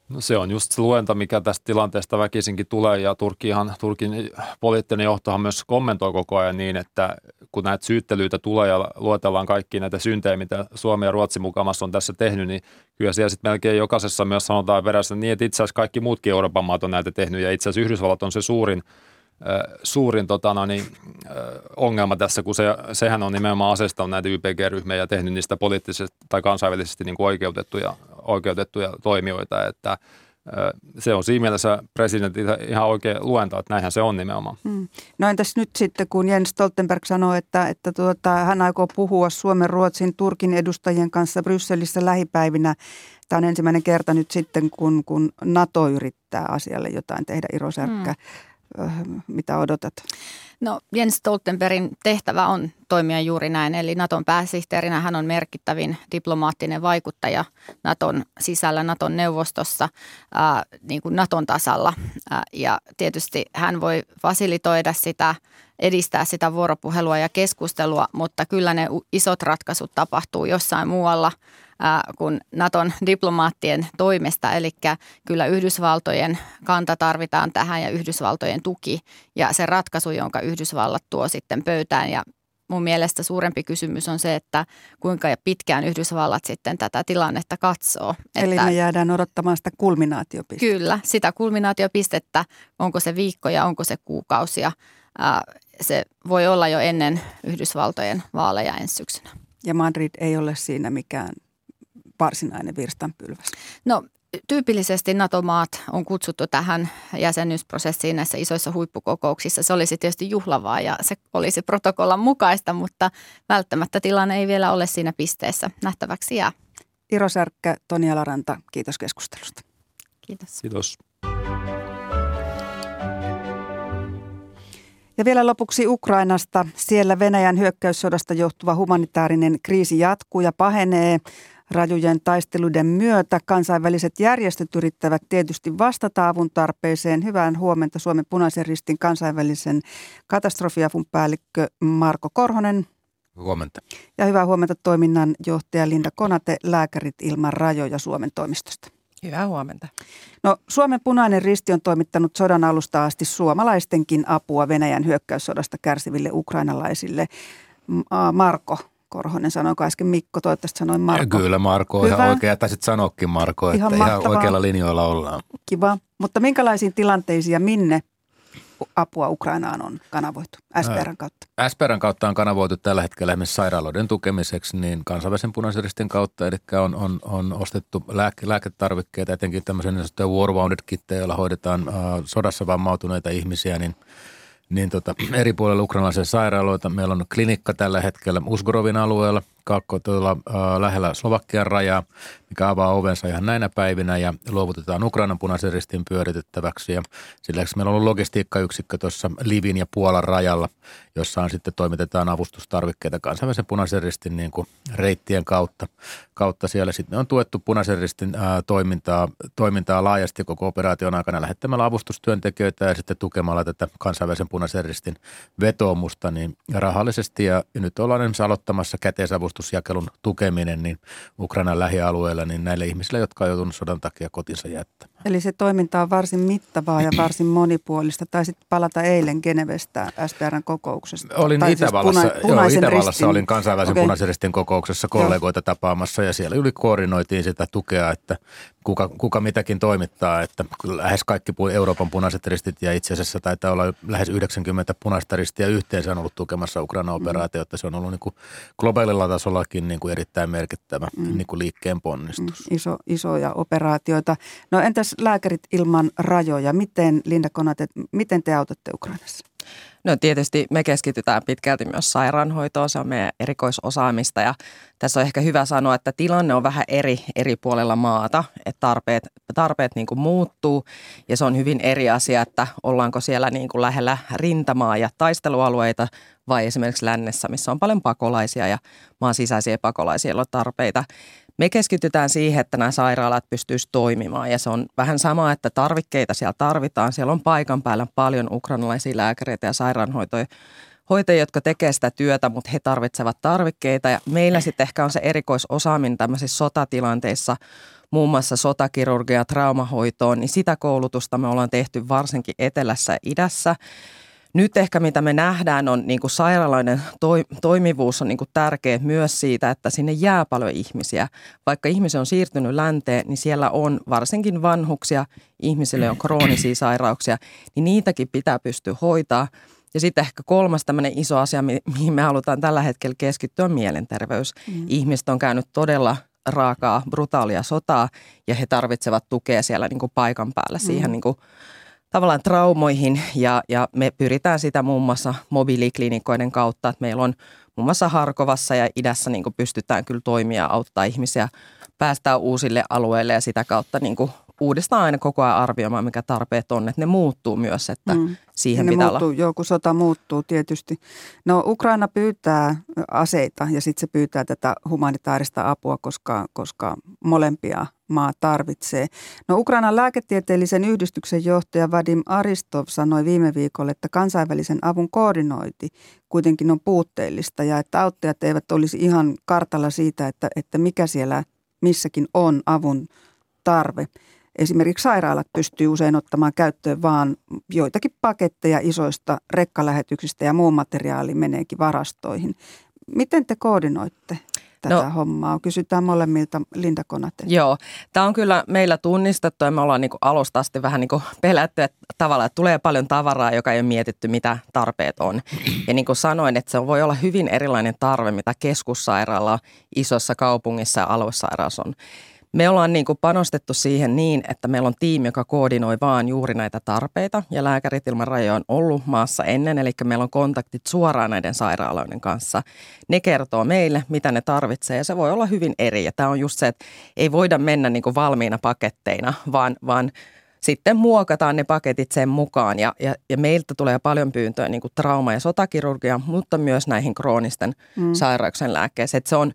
No se on just se luenta, mikä tästä tilanteesta väkisinkin tulee ja Turkihan, Turkin poliittinen johtohan myös kommentoi koko ajan niin, että kun näitä syyttelyitä tulee ja luetellaan kaikki näitä syntejä, mitä Suomi ja Ruotsi mukamassa on tässä tehnyt, niin kyllä siellä sitten melkein jokaisessa myös sanotaan verässä niin, että itse asiassa kaikki muutkin Euroopan maat on näitä tehnyt ja itse asiassa Yhdysvallat on se suurin suurin tota, no niin, ongelma tässä, kun se, sehän on nimenomaan asestanut näitä YPG-ryhmiä ja tehnyt niistä poliittisesti tai kansainvälisesti niin kuin oikeutettuja, oikeutettuja toimijoita, että se on siinä mielessä presidentin ihan oikea luenta, että näinhän se on nimenomaan. Hmm. No entäs nyt sitten, kun Jens Stoltenberg sanoi, että, että tuota, hän aikoo puhua Suomen, Ruotsin, Turkin edustajien kanssa Brysselissä lähipäivinä. Tämä on ensimmäinen kerta nyt sitten, kun, kun NATO yrittää asialle jotain tehdä, Iro Särkkä. Hmm. Äh, mitä odotat? No Jens Stoltenbergin tehtävä on toimia juuri näin, eli Naton pääsihteerinä hän on merkittävin diplomaattinen vaikuttaja Naton sisällä, Naton neuvostossa, ää, niin kuin Naton tasalla. Ää, ja tietysti hän voi fasilitoida sitä, edistää sitä vuoropuhelua ja keskustelua, mutta kyllä ne isot ratkaisut tapahtuu jossain muualla – kuin Naton diplomaattien toimesta. Eli kyllä Yhdysvaltojen kanta tarvitaan tähän ja Yhdysvaltojen tuki ja se ratkaisu, jonka Yhdysvallat tuo sitten pöytään. Ja mun mielestä suurempi kysymys on se, että kuinka pitkään Yhdysvallat sitten tätä tilannetta katsoo. Eli että, me jäädään odottamaan sitä kulminaatiopistettä. Kyllä, sitä kulminaatiopistettä, onko se viikkoja, onko se kuukausia. Se voi olla jo ennen Yhdysvaltojen vaaleja ensi syksynä. Ja Madrid ei ole siinä mikään varsinainen virstanpylväs? No tyypillisesti NATO-maat on kutsuttu tähän jäsenyysprosessiin näissä isoissa huippukokouksissa. Se olisi tietysti juhlavaa ja se olisi protokollan mukaista, mutta välttämättä tilanne ei vielä ole siinä pisteessä. Nähtäväksi jää. Iro Särkkä, Toni Alaranta, kiitos keskustelusta. Kiitos. Kiitos. Ja vielä lopuksi Ukrainasta. Siellä Venäjän hyökkäyssodasta johtuva humanitaarinen kriisi jatkuu ja pahenee. Rajujen taisteluiden myötä kansainväliset järjestöt yrittävät tietysti vastata avun tarpeeseen. Hyvää huomenta Suomen punaisen ristin kansainvälisen katastrofiavun päällikkö Marko Korhonen. Huomenta. Ja hyvää huomenta toiminnan johtaja Linda Konate, Lääkärit ilman rajoja Suomen toimistosta. Hyvää huomenta. No, Suomen punainen risti on toimittanut sodan alusta asti suomalaistenkin apua Venäjän hyökkäyssodasta kärsiville ukrainalaisille. Marko, Korhonen, sanoiko äsken Mikko, toivottavasti sanoin Marko. Kyllä Marko on ihan oikein, taisit sanoakin Marko, että ihan, ihan oikealla linjoilla ollaan. Kiva, mutta minkälaisiin tilanteisiin ja minne apua Ukrainaan on kanavoitu SPRn kautta? SPRn kautta on kanavoitu tällä hetkellä esimerkiksi sairaaloiden tukemiseksi niin kansainvälisen punaisen kautta, eli on, on, on ostettu lääke, lääketarvikkeita, etenkin tämmöisen niin War Wounded kittejä, joilla hoidetaan uh, sodassa vammautuneita ihmisiä, niin – niin tota, eri puolilla ukrainalaisia sairaaloita. Meillä on klinikka tällä hetkellä Usgorovin alueella, kaakko tuolla äh, lähellä Slovakian rajaa, mikä avaa ovensa ihan näinä päivinä ja luovutetaan Ukrainan punaisen ristin pyöritettäväksi. Ja sillä meillä on ollut logistiikkayksikkö tuossa Livin ja Puolan rajalla, jossa on sitten toimitetaan avustustarvikkeita kansainvälisen punaisen ristin niin kuin reittien kautta, kautta siellä. Sitten on tuettu punaisen ristin ää, toimintaa, toimintaa laajasti koko operaation aikana lähettämällä avustustyöntekijöitä ja sitten tukemalla tätä kansainvälisen punaisen ristin vetoomusta niin rahallisesti. Ja, nyt ollaan esimerkiksi aloittamassa käteisavustusjakelun tukeminen niin Ukrainan lähialueella niin näille ihmisille, jotka on joutunut sodan takia kotinsa jättämään. Eli se toiminta on varsin mittavaa ja varsin monipuolista. Tai sitten palata eilen Genevestä SPRn kokouksesta. Olin tai Itävallassa, siis puna, joo, Itävallassa ristin. olin kansainvälisen okay. punaisen ristin kokouksessa kollegoita joo. tapaamassa ja siellä yli koordinoitiin sitä tukea, että kuka, kuka mitäkin toimittaa, että lähes kaikki Euroopan punaiset ristit ja itse asiassa taitaa olla lähes 90 punaista ristiä yhteensä on ollut tukemassa Ukraina-operaatiota. Se on ollut niin kuin globaalilla tasollakin niin kuin erittäin merkittävä mm. niin kuin liikkeen ponnistus. Mm. Iso, isoja operaatioita. No entäs lääkärit ilman rajoja? Miten, Linda Konate, miten te autatte Ukrainassa? No tietysti me keskitytään pitkälti myös sairaanhoitoon, se on meidän erikoisosaamista ja tässä on ehkä hyvä sanoa, että tilanne on vähän eri eri puolella maata, että tarpeet, tarpeet niin kuin muuttuu ja se on hyvin eri asia, että ollaanko siellä niin kuin lähellä rintamaa ja taistelualueita vai esimerkiksi lännessä, missä on paljon pakolaisia ja maan sisäisiä pakolaisia, on tarpeita. Me keskitytään siihen, että nämä sairaalat pystyisivät toimimaan ja se on vähän sama, että tarvikkeita siellä tarvitaan. Siellä on paikan päällä paljon ukrainalaisia lääkäreitä ja sairaanhoitoja, hoitajia, jotka tekevät sitä työtä, mutta he tarvitsevat tarvikkeita. Ja meillä sitten ehkä on se erikoisosaaminen tämmöisissä sotatilanteissa, muun muassa sotakirurgia, traumahoitoon, niin sitä koulutusta me ollaan tehty varsinkin etelässä ja idässä. Nyt ehkä mitä me nähdään on niin kuin sairaaloiden toi, toimivuus on niin kuin tärkeä myös siitä, että sinne jää paljon ihmisiä. Vaikka ihmisiä on siirtynyt länteen, niin siellä on varsinkin vanhuksia, ihmisille on kroonisia sairauksia, niin niitäkin pitää pystyä hoitaa. Ja sitten ehkä kolmas tämmöinen iso asia, mihin me halutaan tällä hetkellä keskittyä, on mielenterveys. Mm. Ihmiset on käynyt todella raakaa, brutaalia sotaa ja he tarvitsevat tukea siellä niin kuin paikan päällä siihen mm. niin kuin tavallaan traumoihin ja, ja me pyritään sitä muun muassa mobiiliklinikoiden kautta, että meillä on muun muassa Harkovassa ja idässä niin pystytään kyllä toimia auttaa ihmisiä päästään uusille alueille ja sitä kautta niin uudestaan aina koko ajan arvioimaan, mikä tarpeet on, että ne muuttuu myös, että mm. siihen ne pitää muuttuu, olla. Joo, kun sota muuttuu tietysti. No Ukraina pyytää aseita ja sitten se pyytää tätä humanitaarista apua, koska, koska molempia maa tarvitsee. No Ukrainan lääketieteellisen yhdistyksen johtaja Vadim Aristov sanoi viime viikolla, että kansainvälisen avun koordinointi kuitenkin on puutteellista ja että auttajat eivät olisi ihan kartalla siitä, että, että mikä siellä missäkin on avun tarve. Esimerkiksi sairaalat pystyy usein ottamaan käyttöön vaan joitakin paketteja isoista rekkalähetyksistä ja muu materiaali meneekin varastoihin. Miten te koordinoitte tätä no, hommaa? Kysytään molemmilta Linda Konate. Joo, tämä on kyllä meillä tunnistettu ja me ollaan niinku alusta asti vähän niinku pelätty että tavallaan, että tulee paljon tavaraa, joka ei ole mietitty, mitä tarpeet on. Ja niin kuin sanoin, että se voi olla hyvin erilainen tarve, mitä keskussairaala isossa kaupungissa ja aluesairaassa on. Me ollaan niin kuin panostettu siihen niin, että meillä on tiimi, joka koordinoi vaan juuri näitä tarpeita. Ja lääkärit ilman rajoja on ollut maassa ennen, eli meillä on kontaktit suoraan näiden sairaaloiden kanssa. Ne kertoo meille, mitä ne tarvitsee ja se voi olla hyvin eri. Ja tämä on just se, että ei voida mennä niin kuin valmiina paketteina, vaan, vaan sitten muokataan ne paketit sen mukaan. Ja, ja, ja meiltä tulee paljon pyyntöjä niin kuin trauma- ja sotakirurgia, mutta myös näihin kroonisten mm. sairauksien lääkkeeseen. Että se on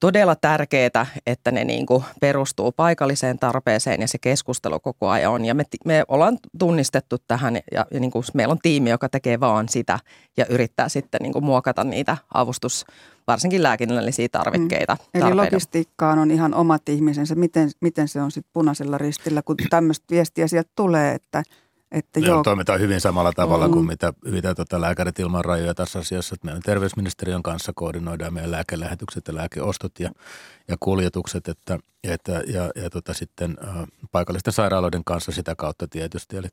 todella tärkeää, että ne niin kuin perustuu paikalliseen tarpeeseen ja se keskustelu koko ajan on. Ja me, me ollaan tunnistettu tähän ja, ja niin kuin meillä on tiimi, joka tekee vaan sitä ja yrittää sitten niin kuin muokata niitä avustus, varsinkin lääkinnällisiä tarvikkeita. Mm. Eli logistiikkaan on ihan omat ihmisensä. Miten, miten se on sitten punaisella ristillä, kun tämmöistä viestiä sieltä tulee, että – että joo. toimitaan hyvin samalla tavalla mm. kuin mitä, mitä tota lääkärit ilman rajoja tässä asiassa. Että meidän terveysministeriön kanssa koordinoidaan meidän lääkelähetykset ja lääkeostot ja, ja kuljetukset, että, että, ja, ja tota sitten ä, paikallisten sairaaloiden kanssa sitä kautta tietysti. Eli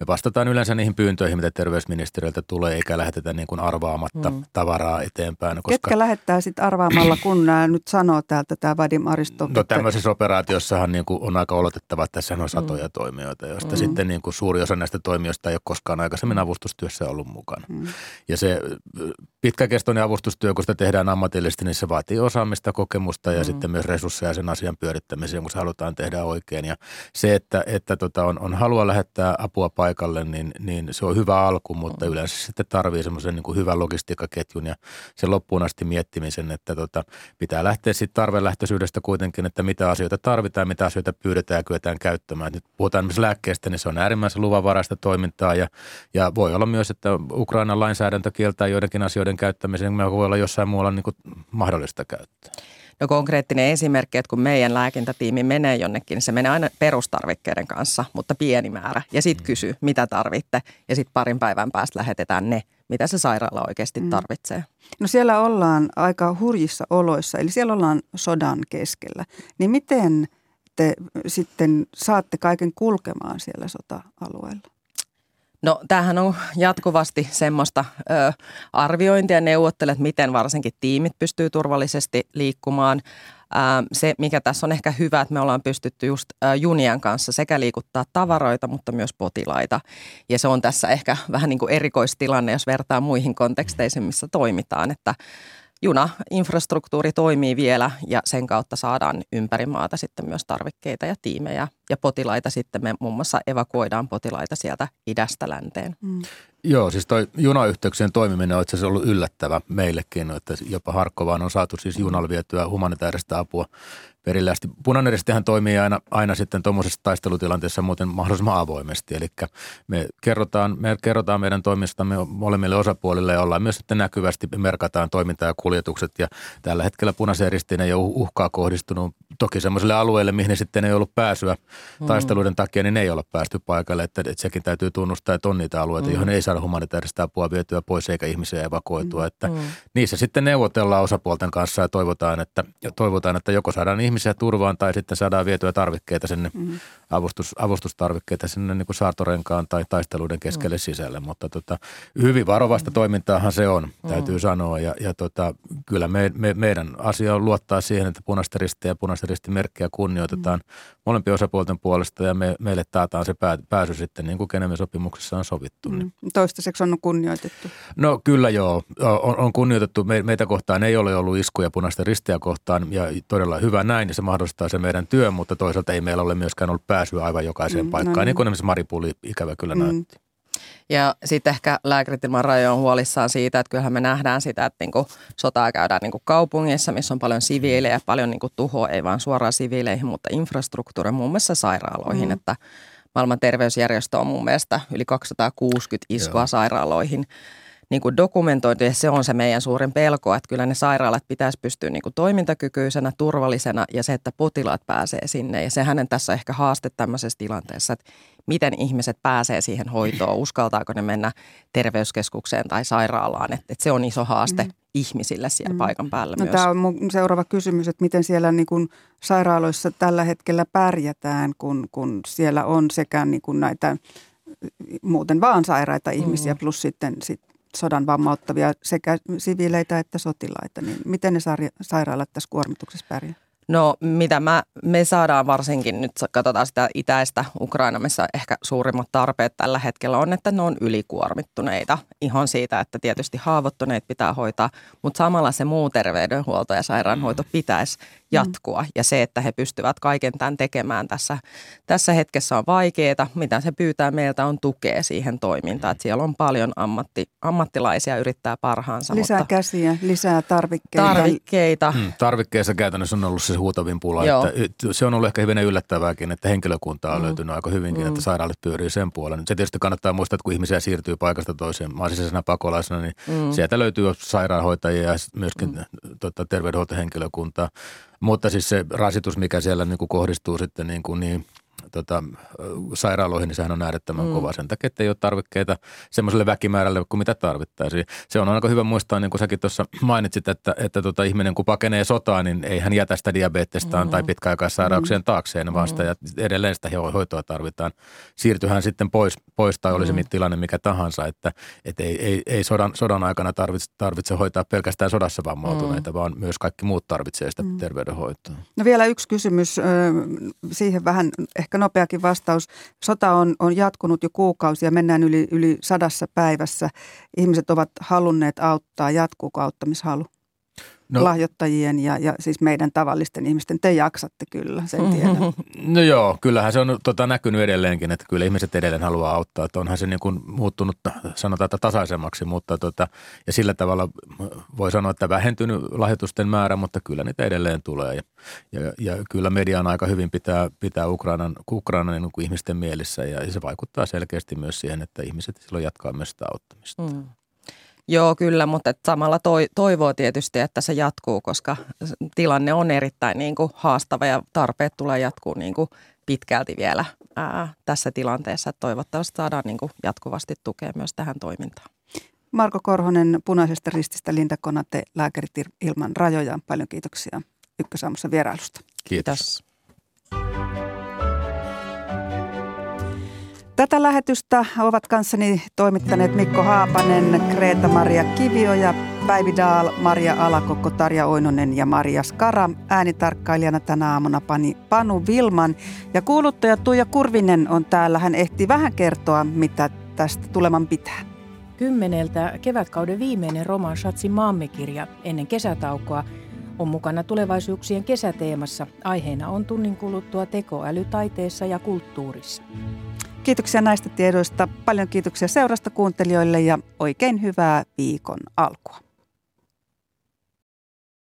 me vastataan yleensä niihin pyyntöihin, mitä terveysministeriöltä tulee, eikä lähetetä niin kuin arvaamatta mm. tavaraa eteenpäin. Koska, Ketkä lähettää sitten arvaamalla, kun nämä nyt sanoo täältä tämä Vadim Aristov? No tämmöisissä operaatiossahan niin kuin on aika oletettava, että tässä on satoja mm. toimijoita, joista mm. sitten niin kuin suuri osa näistä toimijoista ei ole koskaan aikaisemmin mm. avustustyössä ollut mukana. Mm. Ja se pitkäkestoinen avustustyö, kun sitä tehdään ammatillisesti, niin se vaatii osaamista, kokemusta ja mm. sitten myös resursseja sen asian pyörittämiseen, kun se halutaan tehdä oikein. Ja se, että, että tota on, on halua lähettää apua paikalle, niin, niin se on hyvä alku, mutta mm. yleensä sitten tarvii semmoisen niin kuin hyvän logistiikkaketjun ja sen loppuun asti miettimisen, että tota, pitää lähteä sitten tarvelähtöisyydestä kuitenkin, että mitä asioita tarvitaan, mitä asioita pyydetään ja kyetään käyttämään. Nyt puhutaan myös lääkkeestä, niin se on äärimmäisen luvanvaraista toimintaa ja, ja voi olla myös, että Ukrainan lainsäädäntö kieltää joidenkin asioiden käyttämisen, me voi olla jossain muualla niin kuin mahdollista käyttää. No konkreettinen esimerkki, että kun meidän lääkintätiimi menee jonnekin, niin se menee aina perustarvikkeiden kanssa, mutta pieni määrä. Ja sitten mm. kysyy, mitä tarvitte. Ja sitten parin päivän päästä lähetetään ne, mitä se sairaala oikeasti mm. tarvitsee. No siellä ollaan aika hurjissa oloissa, eli siellä ollaan sodan keskellä. Niin miten te sitten saatte kaiken kulkemaan siellä sota-alueella? No tämähän on jatkuvasti semmoista ö, arviointia, neuvottelet, miten varsinkin tiimit pystyy turvallisesti liikkumaan. Ää, se, mikä tässä on ehkä hyvä, että me ollaan pystytty just junien kanssa sekä liikuttaa tavaroita, mutta myös potilaita. Ja se on tässä ehkä vähän niin kuin erikoistilanne, jos vertaa muihin konteksteisiin, missä toimitaan, että juna-infrastruktuuri toimii vielä ja sen kautta saadaan ympäri maata sitten myös tarvikkeita ja tiimejä ja potilaita sitten me muun muassa evakuoidaan potilaita sieltä idästä länteen. Mm. Joo, siis toi junayhteyksien toimiminen on itse asiassa ollut yllättävä meillekin, että jopa Harkkovaan on saatu siis junalla vietyä humanitaarista apua perille asti. Punainen ristihän toimii aina, aina sitten tuommoisessa taistelutilanteessa muuten mahdollisimman avoimesti. Eli me kerrotaan, me kerrotaan meidän toimistamme molemmille osapuolille ja ollaan myös sitten näkyvästi, merkataan toimintaa ja kuljetukset. Ja tällä hetkellä punaiseen ristiin ei ole uhkaa kohdistunut toki semmoiselle alueelle, mihin ne sitten ei ollut pääsyä mm. taisteluiden takia, niin ne ei ole päästy paikalle. Että, että sekin täytyy tunnustaa, että on niitä alueita, mm. joihin ei saada humanitaarista apua vietyä pois eikä ihmisiä evakuoitua. Että mm. Niissä sitten neuvotellaan osapuolten kanssa ja toivotaan, että, ja toivotaan, että joko saadaan ihmisiä turvaan tai sitten saadaan vietyä tarvikkeita sinne, mm. Avustus, avustustarvikkeita sinne niin kuin saartorenkaan tai taisteluiden keskelle mm. sisälle. Mutta tota, hyvin varovasta mm. toimintaahan se on, täytyy mm. sanoa. Ja, ja tota, kyllä me, me, meidän asia on luottaa siihen, että punaista ristiä ja punaista ristimerkkiä kunnioitetaan mm. molempien osapuolten puolesta ja me, meille taataan se pää, pääsy sitten niin kuin Geneven sopimuksessa on sovittu. Mm. Niin. Toistaiseksi on kunnioitettu. No kyllä joo, on, on kunnioitettu. Me, meitä kohtaan ei ole ollut iskuja punaista ristiä kohtaan ja todella hyvä näin ja se mahdollistaa se meidän työ, mutta toisaalta ei meillä ole myöskään ollut pääsyä aivan jokaiseen mm, paikkaan, no niin. niin kuin esimerkiksi Maripuli ikävä kyllä mm. näytti. Ja sitten ehkä lääkärit ilman rajoja on huolissaan siitä, että kyllähän me nähdään sitä, että niinku sotaa käydään niinku kaupungissa, missä on paljon siviilejä, paljon niinku tuhoa, ei vain suoraan siviileihin, mutta infrastruktuuri muun muassa sairaaloihin, mm. että maailman terveysjärjestö on mun mielestä yli 260 iskua Joo. sairaaloihin niin kuin dokumentoitu ja se on se meidän suurin pelko, että kyllä ne sairaalat pitäisi pystyä niin kuin toimintakykyisenä, turvallisena ja se, että potilaat pääsee sinne. Ja sehän tässä ehkä haaste tämmöisessä tilanteessa, että miten ihmiset pääsee siihen hoitoon, uskaltaako ne mennä terveyskeskukseen tai sairaalaan, että, että se on iso haaste mm. ihmisille siellä mm. paikan päällä no, myös. Tämä on mun seuraava kysymys, että miten siellä niin kuin sairaaloissa tällä hetkellä pärjätään, kun, kun siellä on sekä niin kuin näitä muuten vaan sairaita ihmisiä mm. plus sitten sit sodan vammauttavia sekä siviileitä että sotilaita, niin miten ne sairaalat tässä kuormituksessa pärjää? No mitä mä, me saadaan varsinkin nyt, katsotaan sitä itäistä Ukraina, missä ehkä suurimmat tarpeet tällä hetkellä on, että ne on ylikuormittuneita. Ihan siitä, että tietysti haavoittuneet pitää hoitaa, mutta samalla se muu terveydenhuolto ja sairaanhoito pitäisi jatkua. Mm. Ja se, että he pystyvät kaiken tämän tekemään tässä, tässä hetkessä on vaikeaa. Mitä se pyytää meiltä on tukea siihen toimintaan. Että siellä on paljon ammatti, ammattilaisia yrittää parhaansa. Lisää mutta käsiä, lisää tarvikkeita. Tarvikkeita. Mm, tarvikkeissa käytännössä on ollut se huutavin pula. Että se on ollut ehkä hyvin yllättävääkin, että henkilökuntaa on mm. löytynyt aika hyvinkin, mm. että sairaalat pyörii sen puolella. Se tietysti kannattaa muistaa, että kun ihmisiä siirtyy paikasta toiseen maasisena pakolaisena, niin mm. sieltä löytyy sairaanhoitajia ja myöskin mm. tota, terveydenhuoltohenkilökuntaa. Mutta siis se rasitus, mikä siellä niin kuin kohdistuu sitten niin, kuin niin tota, sairaaloihin, niin sehän on äärettömän mm. kova sen takia, että ei ole tarvikkeita semmoiselle väkimäärälle kuin mitä tarvittaisiin. Se on aika hyvä muistaa, niin kuin säkin tuossa mainitsit, että, että tota, ihminen kun pakenee sotaa, niin ei hän jätä sitä diabetestaan mm. tai pitkäaikaissairauksien mm. taakseen, vaan sitä, edelleen sitä hoitoa tarvitaan. Siirtyhän sitten pois, pois tai olisi mm. tilanne mikä tahansa, että, että ei, ei, ei sodan, sodan aikana tarvitse, tarvitse hoitaa pelkästään sodassa vammautuneita, mm. vaan myös kaikki muut tarvitsee sitä mm. terveydenhoitoa. No vielä yksi kysymys, siihen vähän ehkä nopeakin vastaus. Sota on, on jatkunut jo kuukausia, mennään yli, yli sadassa päivässä. Ihmiset ovat halunneet auttaa. Jatkuuko auttamishalu? No, lahjoittajien ja, ja siis meidän tavallisten ihmisten. Te jaksatte kyllä, sen tiedän. No joo, kyllähän se on tota, näkynyt edelleenkin, että kyllä ihmiset edelleen haluaa auttaa. Että onhan se niin kuin muuttunut, sanotaan, että tasaisemmaksi, mutta tota, ja sillä tavalla voi sanoa, että vähentynyt lahjoitusten määrä, mutta kyllä niitä edelleen tulee. Ja, ja, ja kyllä median aika hyvin pitää, pitää Ukrainan, Ukrainan niin kuin ihmisten mielissä ja se vaikuttaa selkeästi myös siihen, että ihmiset silloin jatkaa myös sitä auttamista. Mm. Joo, kyllä, mutta et samalla toi, toivoo tietysti, että se jatkuu, koska tilanne on erittäin niin kuin haastava ja tarpeet tulee jatkuu niin kuin pitkälti vielä ää, tässä tilanteessa. Että toivottavasti saadaan niin kuin jatkuvasti tukea myös tähän toimintaan. Marko Korhonen Punaisesta rististä, Linda Konate, Lääkärit ilman rajoja. Paljon kiitoksia Ykkösaamussa vierailusta. Kiitos. Kiitos. Tätä lähetystä ovat kanssani toimittaneet Mikko Haapanen, Kreta-Maria Kivio ja Päivi Daal, Maria Alakokko, Tarja Oinonen ja Maria Skara. Äänitarkkailijana tänä aamuna pani Panu Vilman. Ja kuuluttaja Tuija Kurvinen on täällä. Hän ehti vähän kertoa, mitä tästä tuleman pitää. Kymmeneltä kevätkauden viimeinen Roman Schatzin maammekirja ennen kesätaukoa on mukana tulevaisuuksien kesäteemassa. Aiheena on tunnin kuluttua tekoäly taiteessa ja kulttuurissa. Kiitoksia näistä tiedoista. Paljon kiitoksia seurasta kuuntelijoille ja oikein hyvää viikon alkua.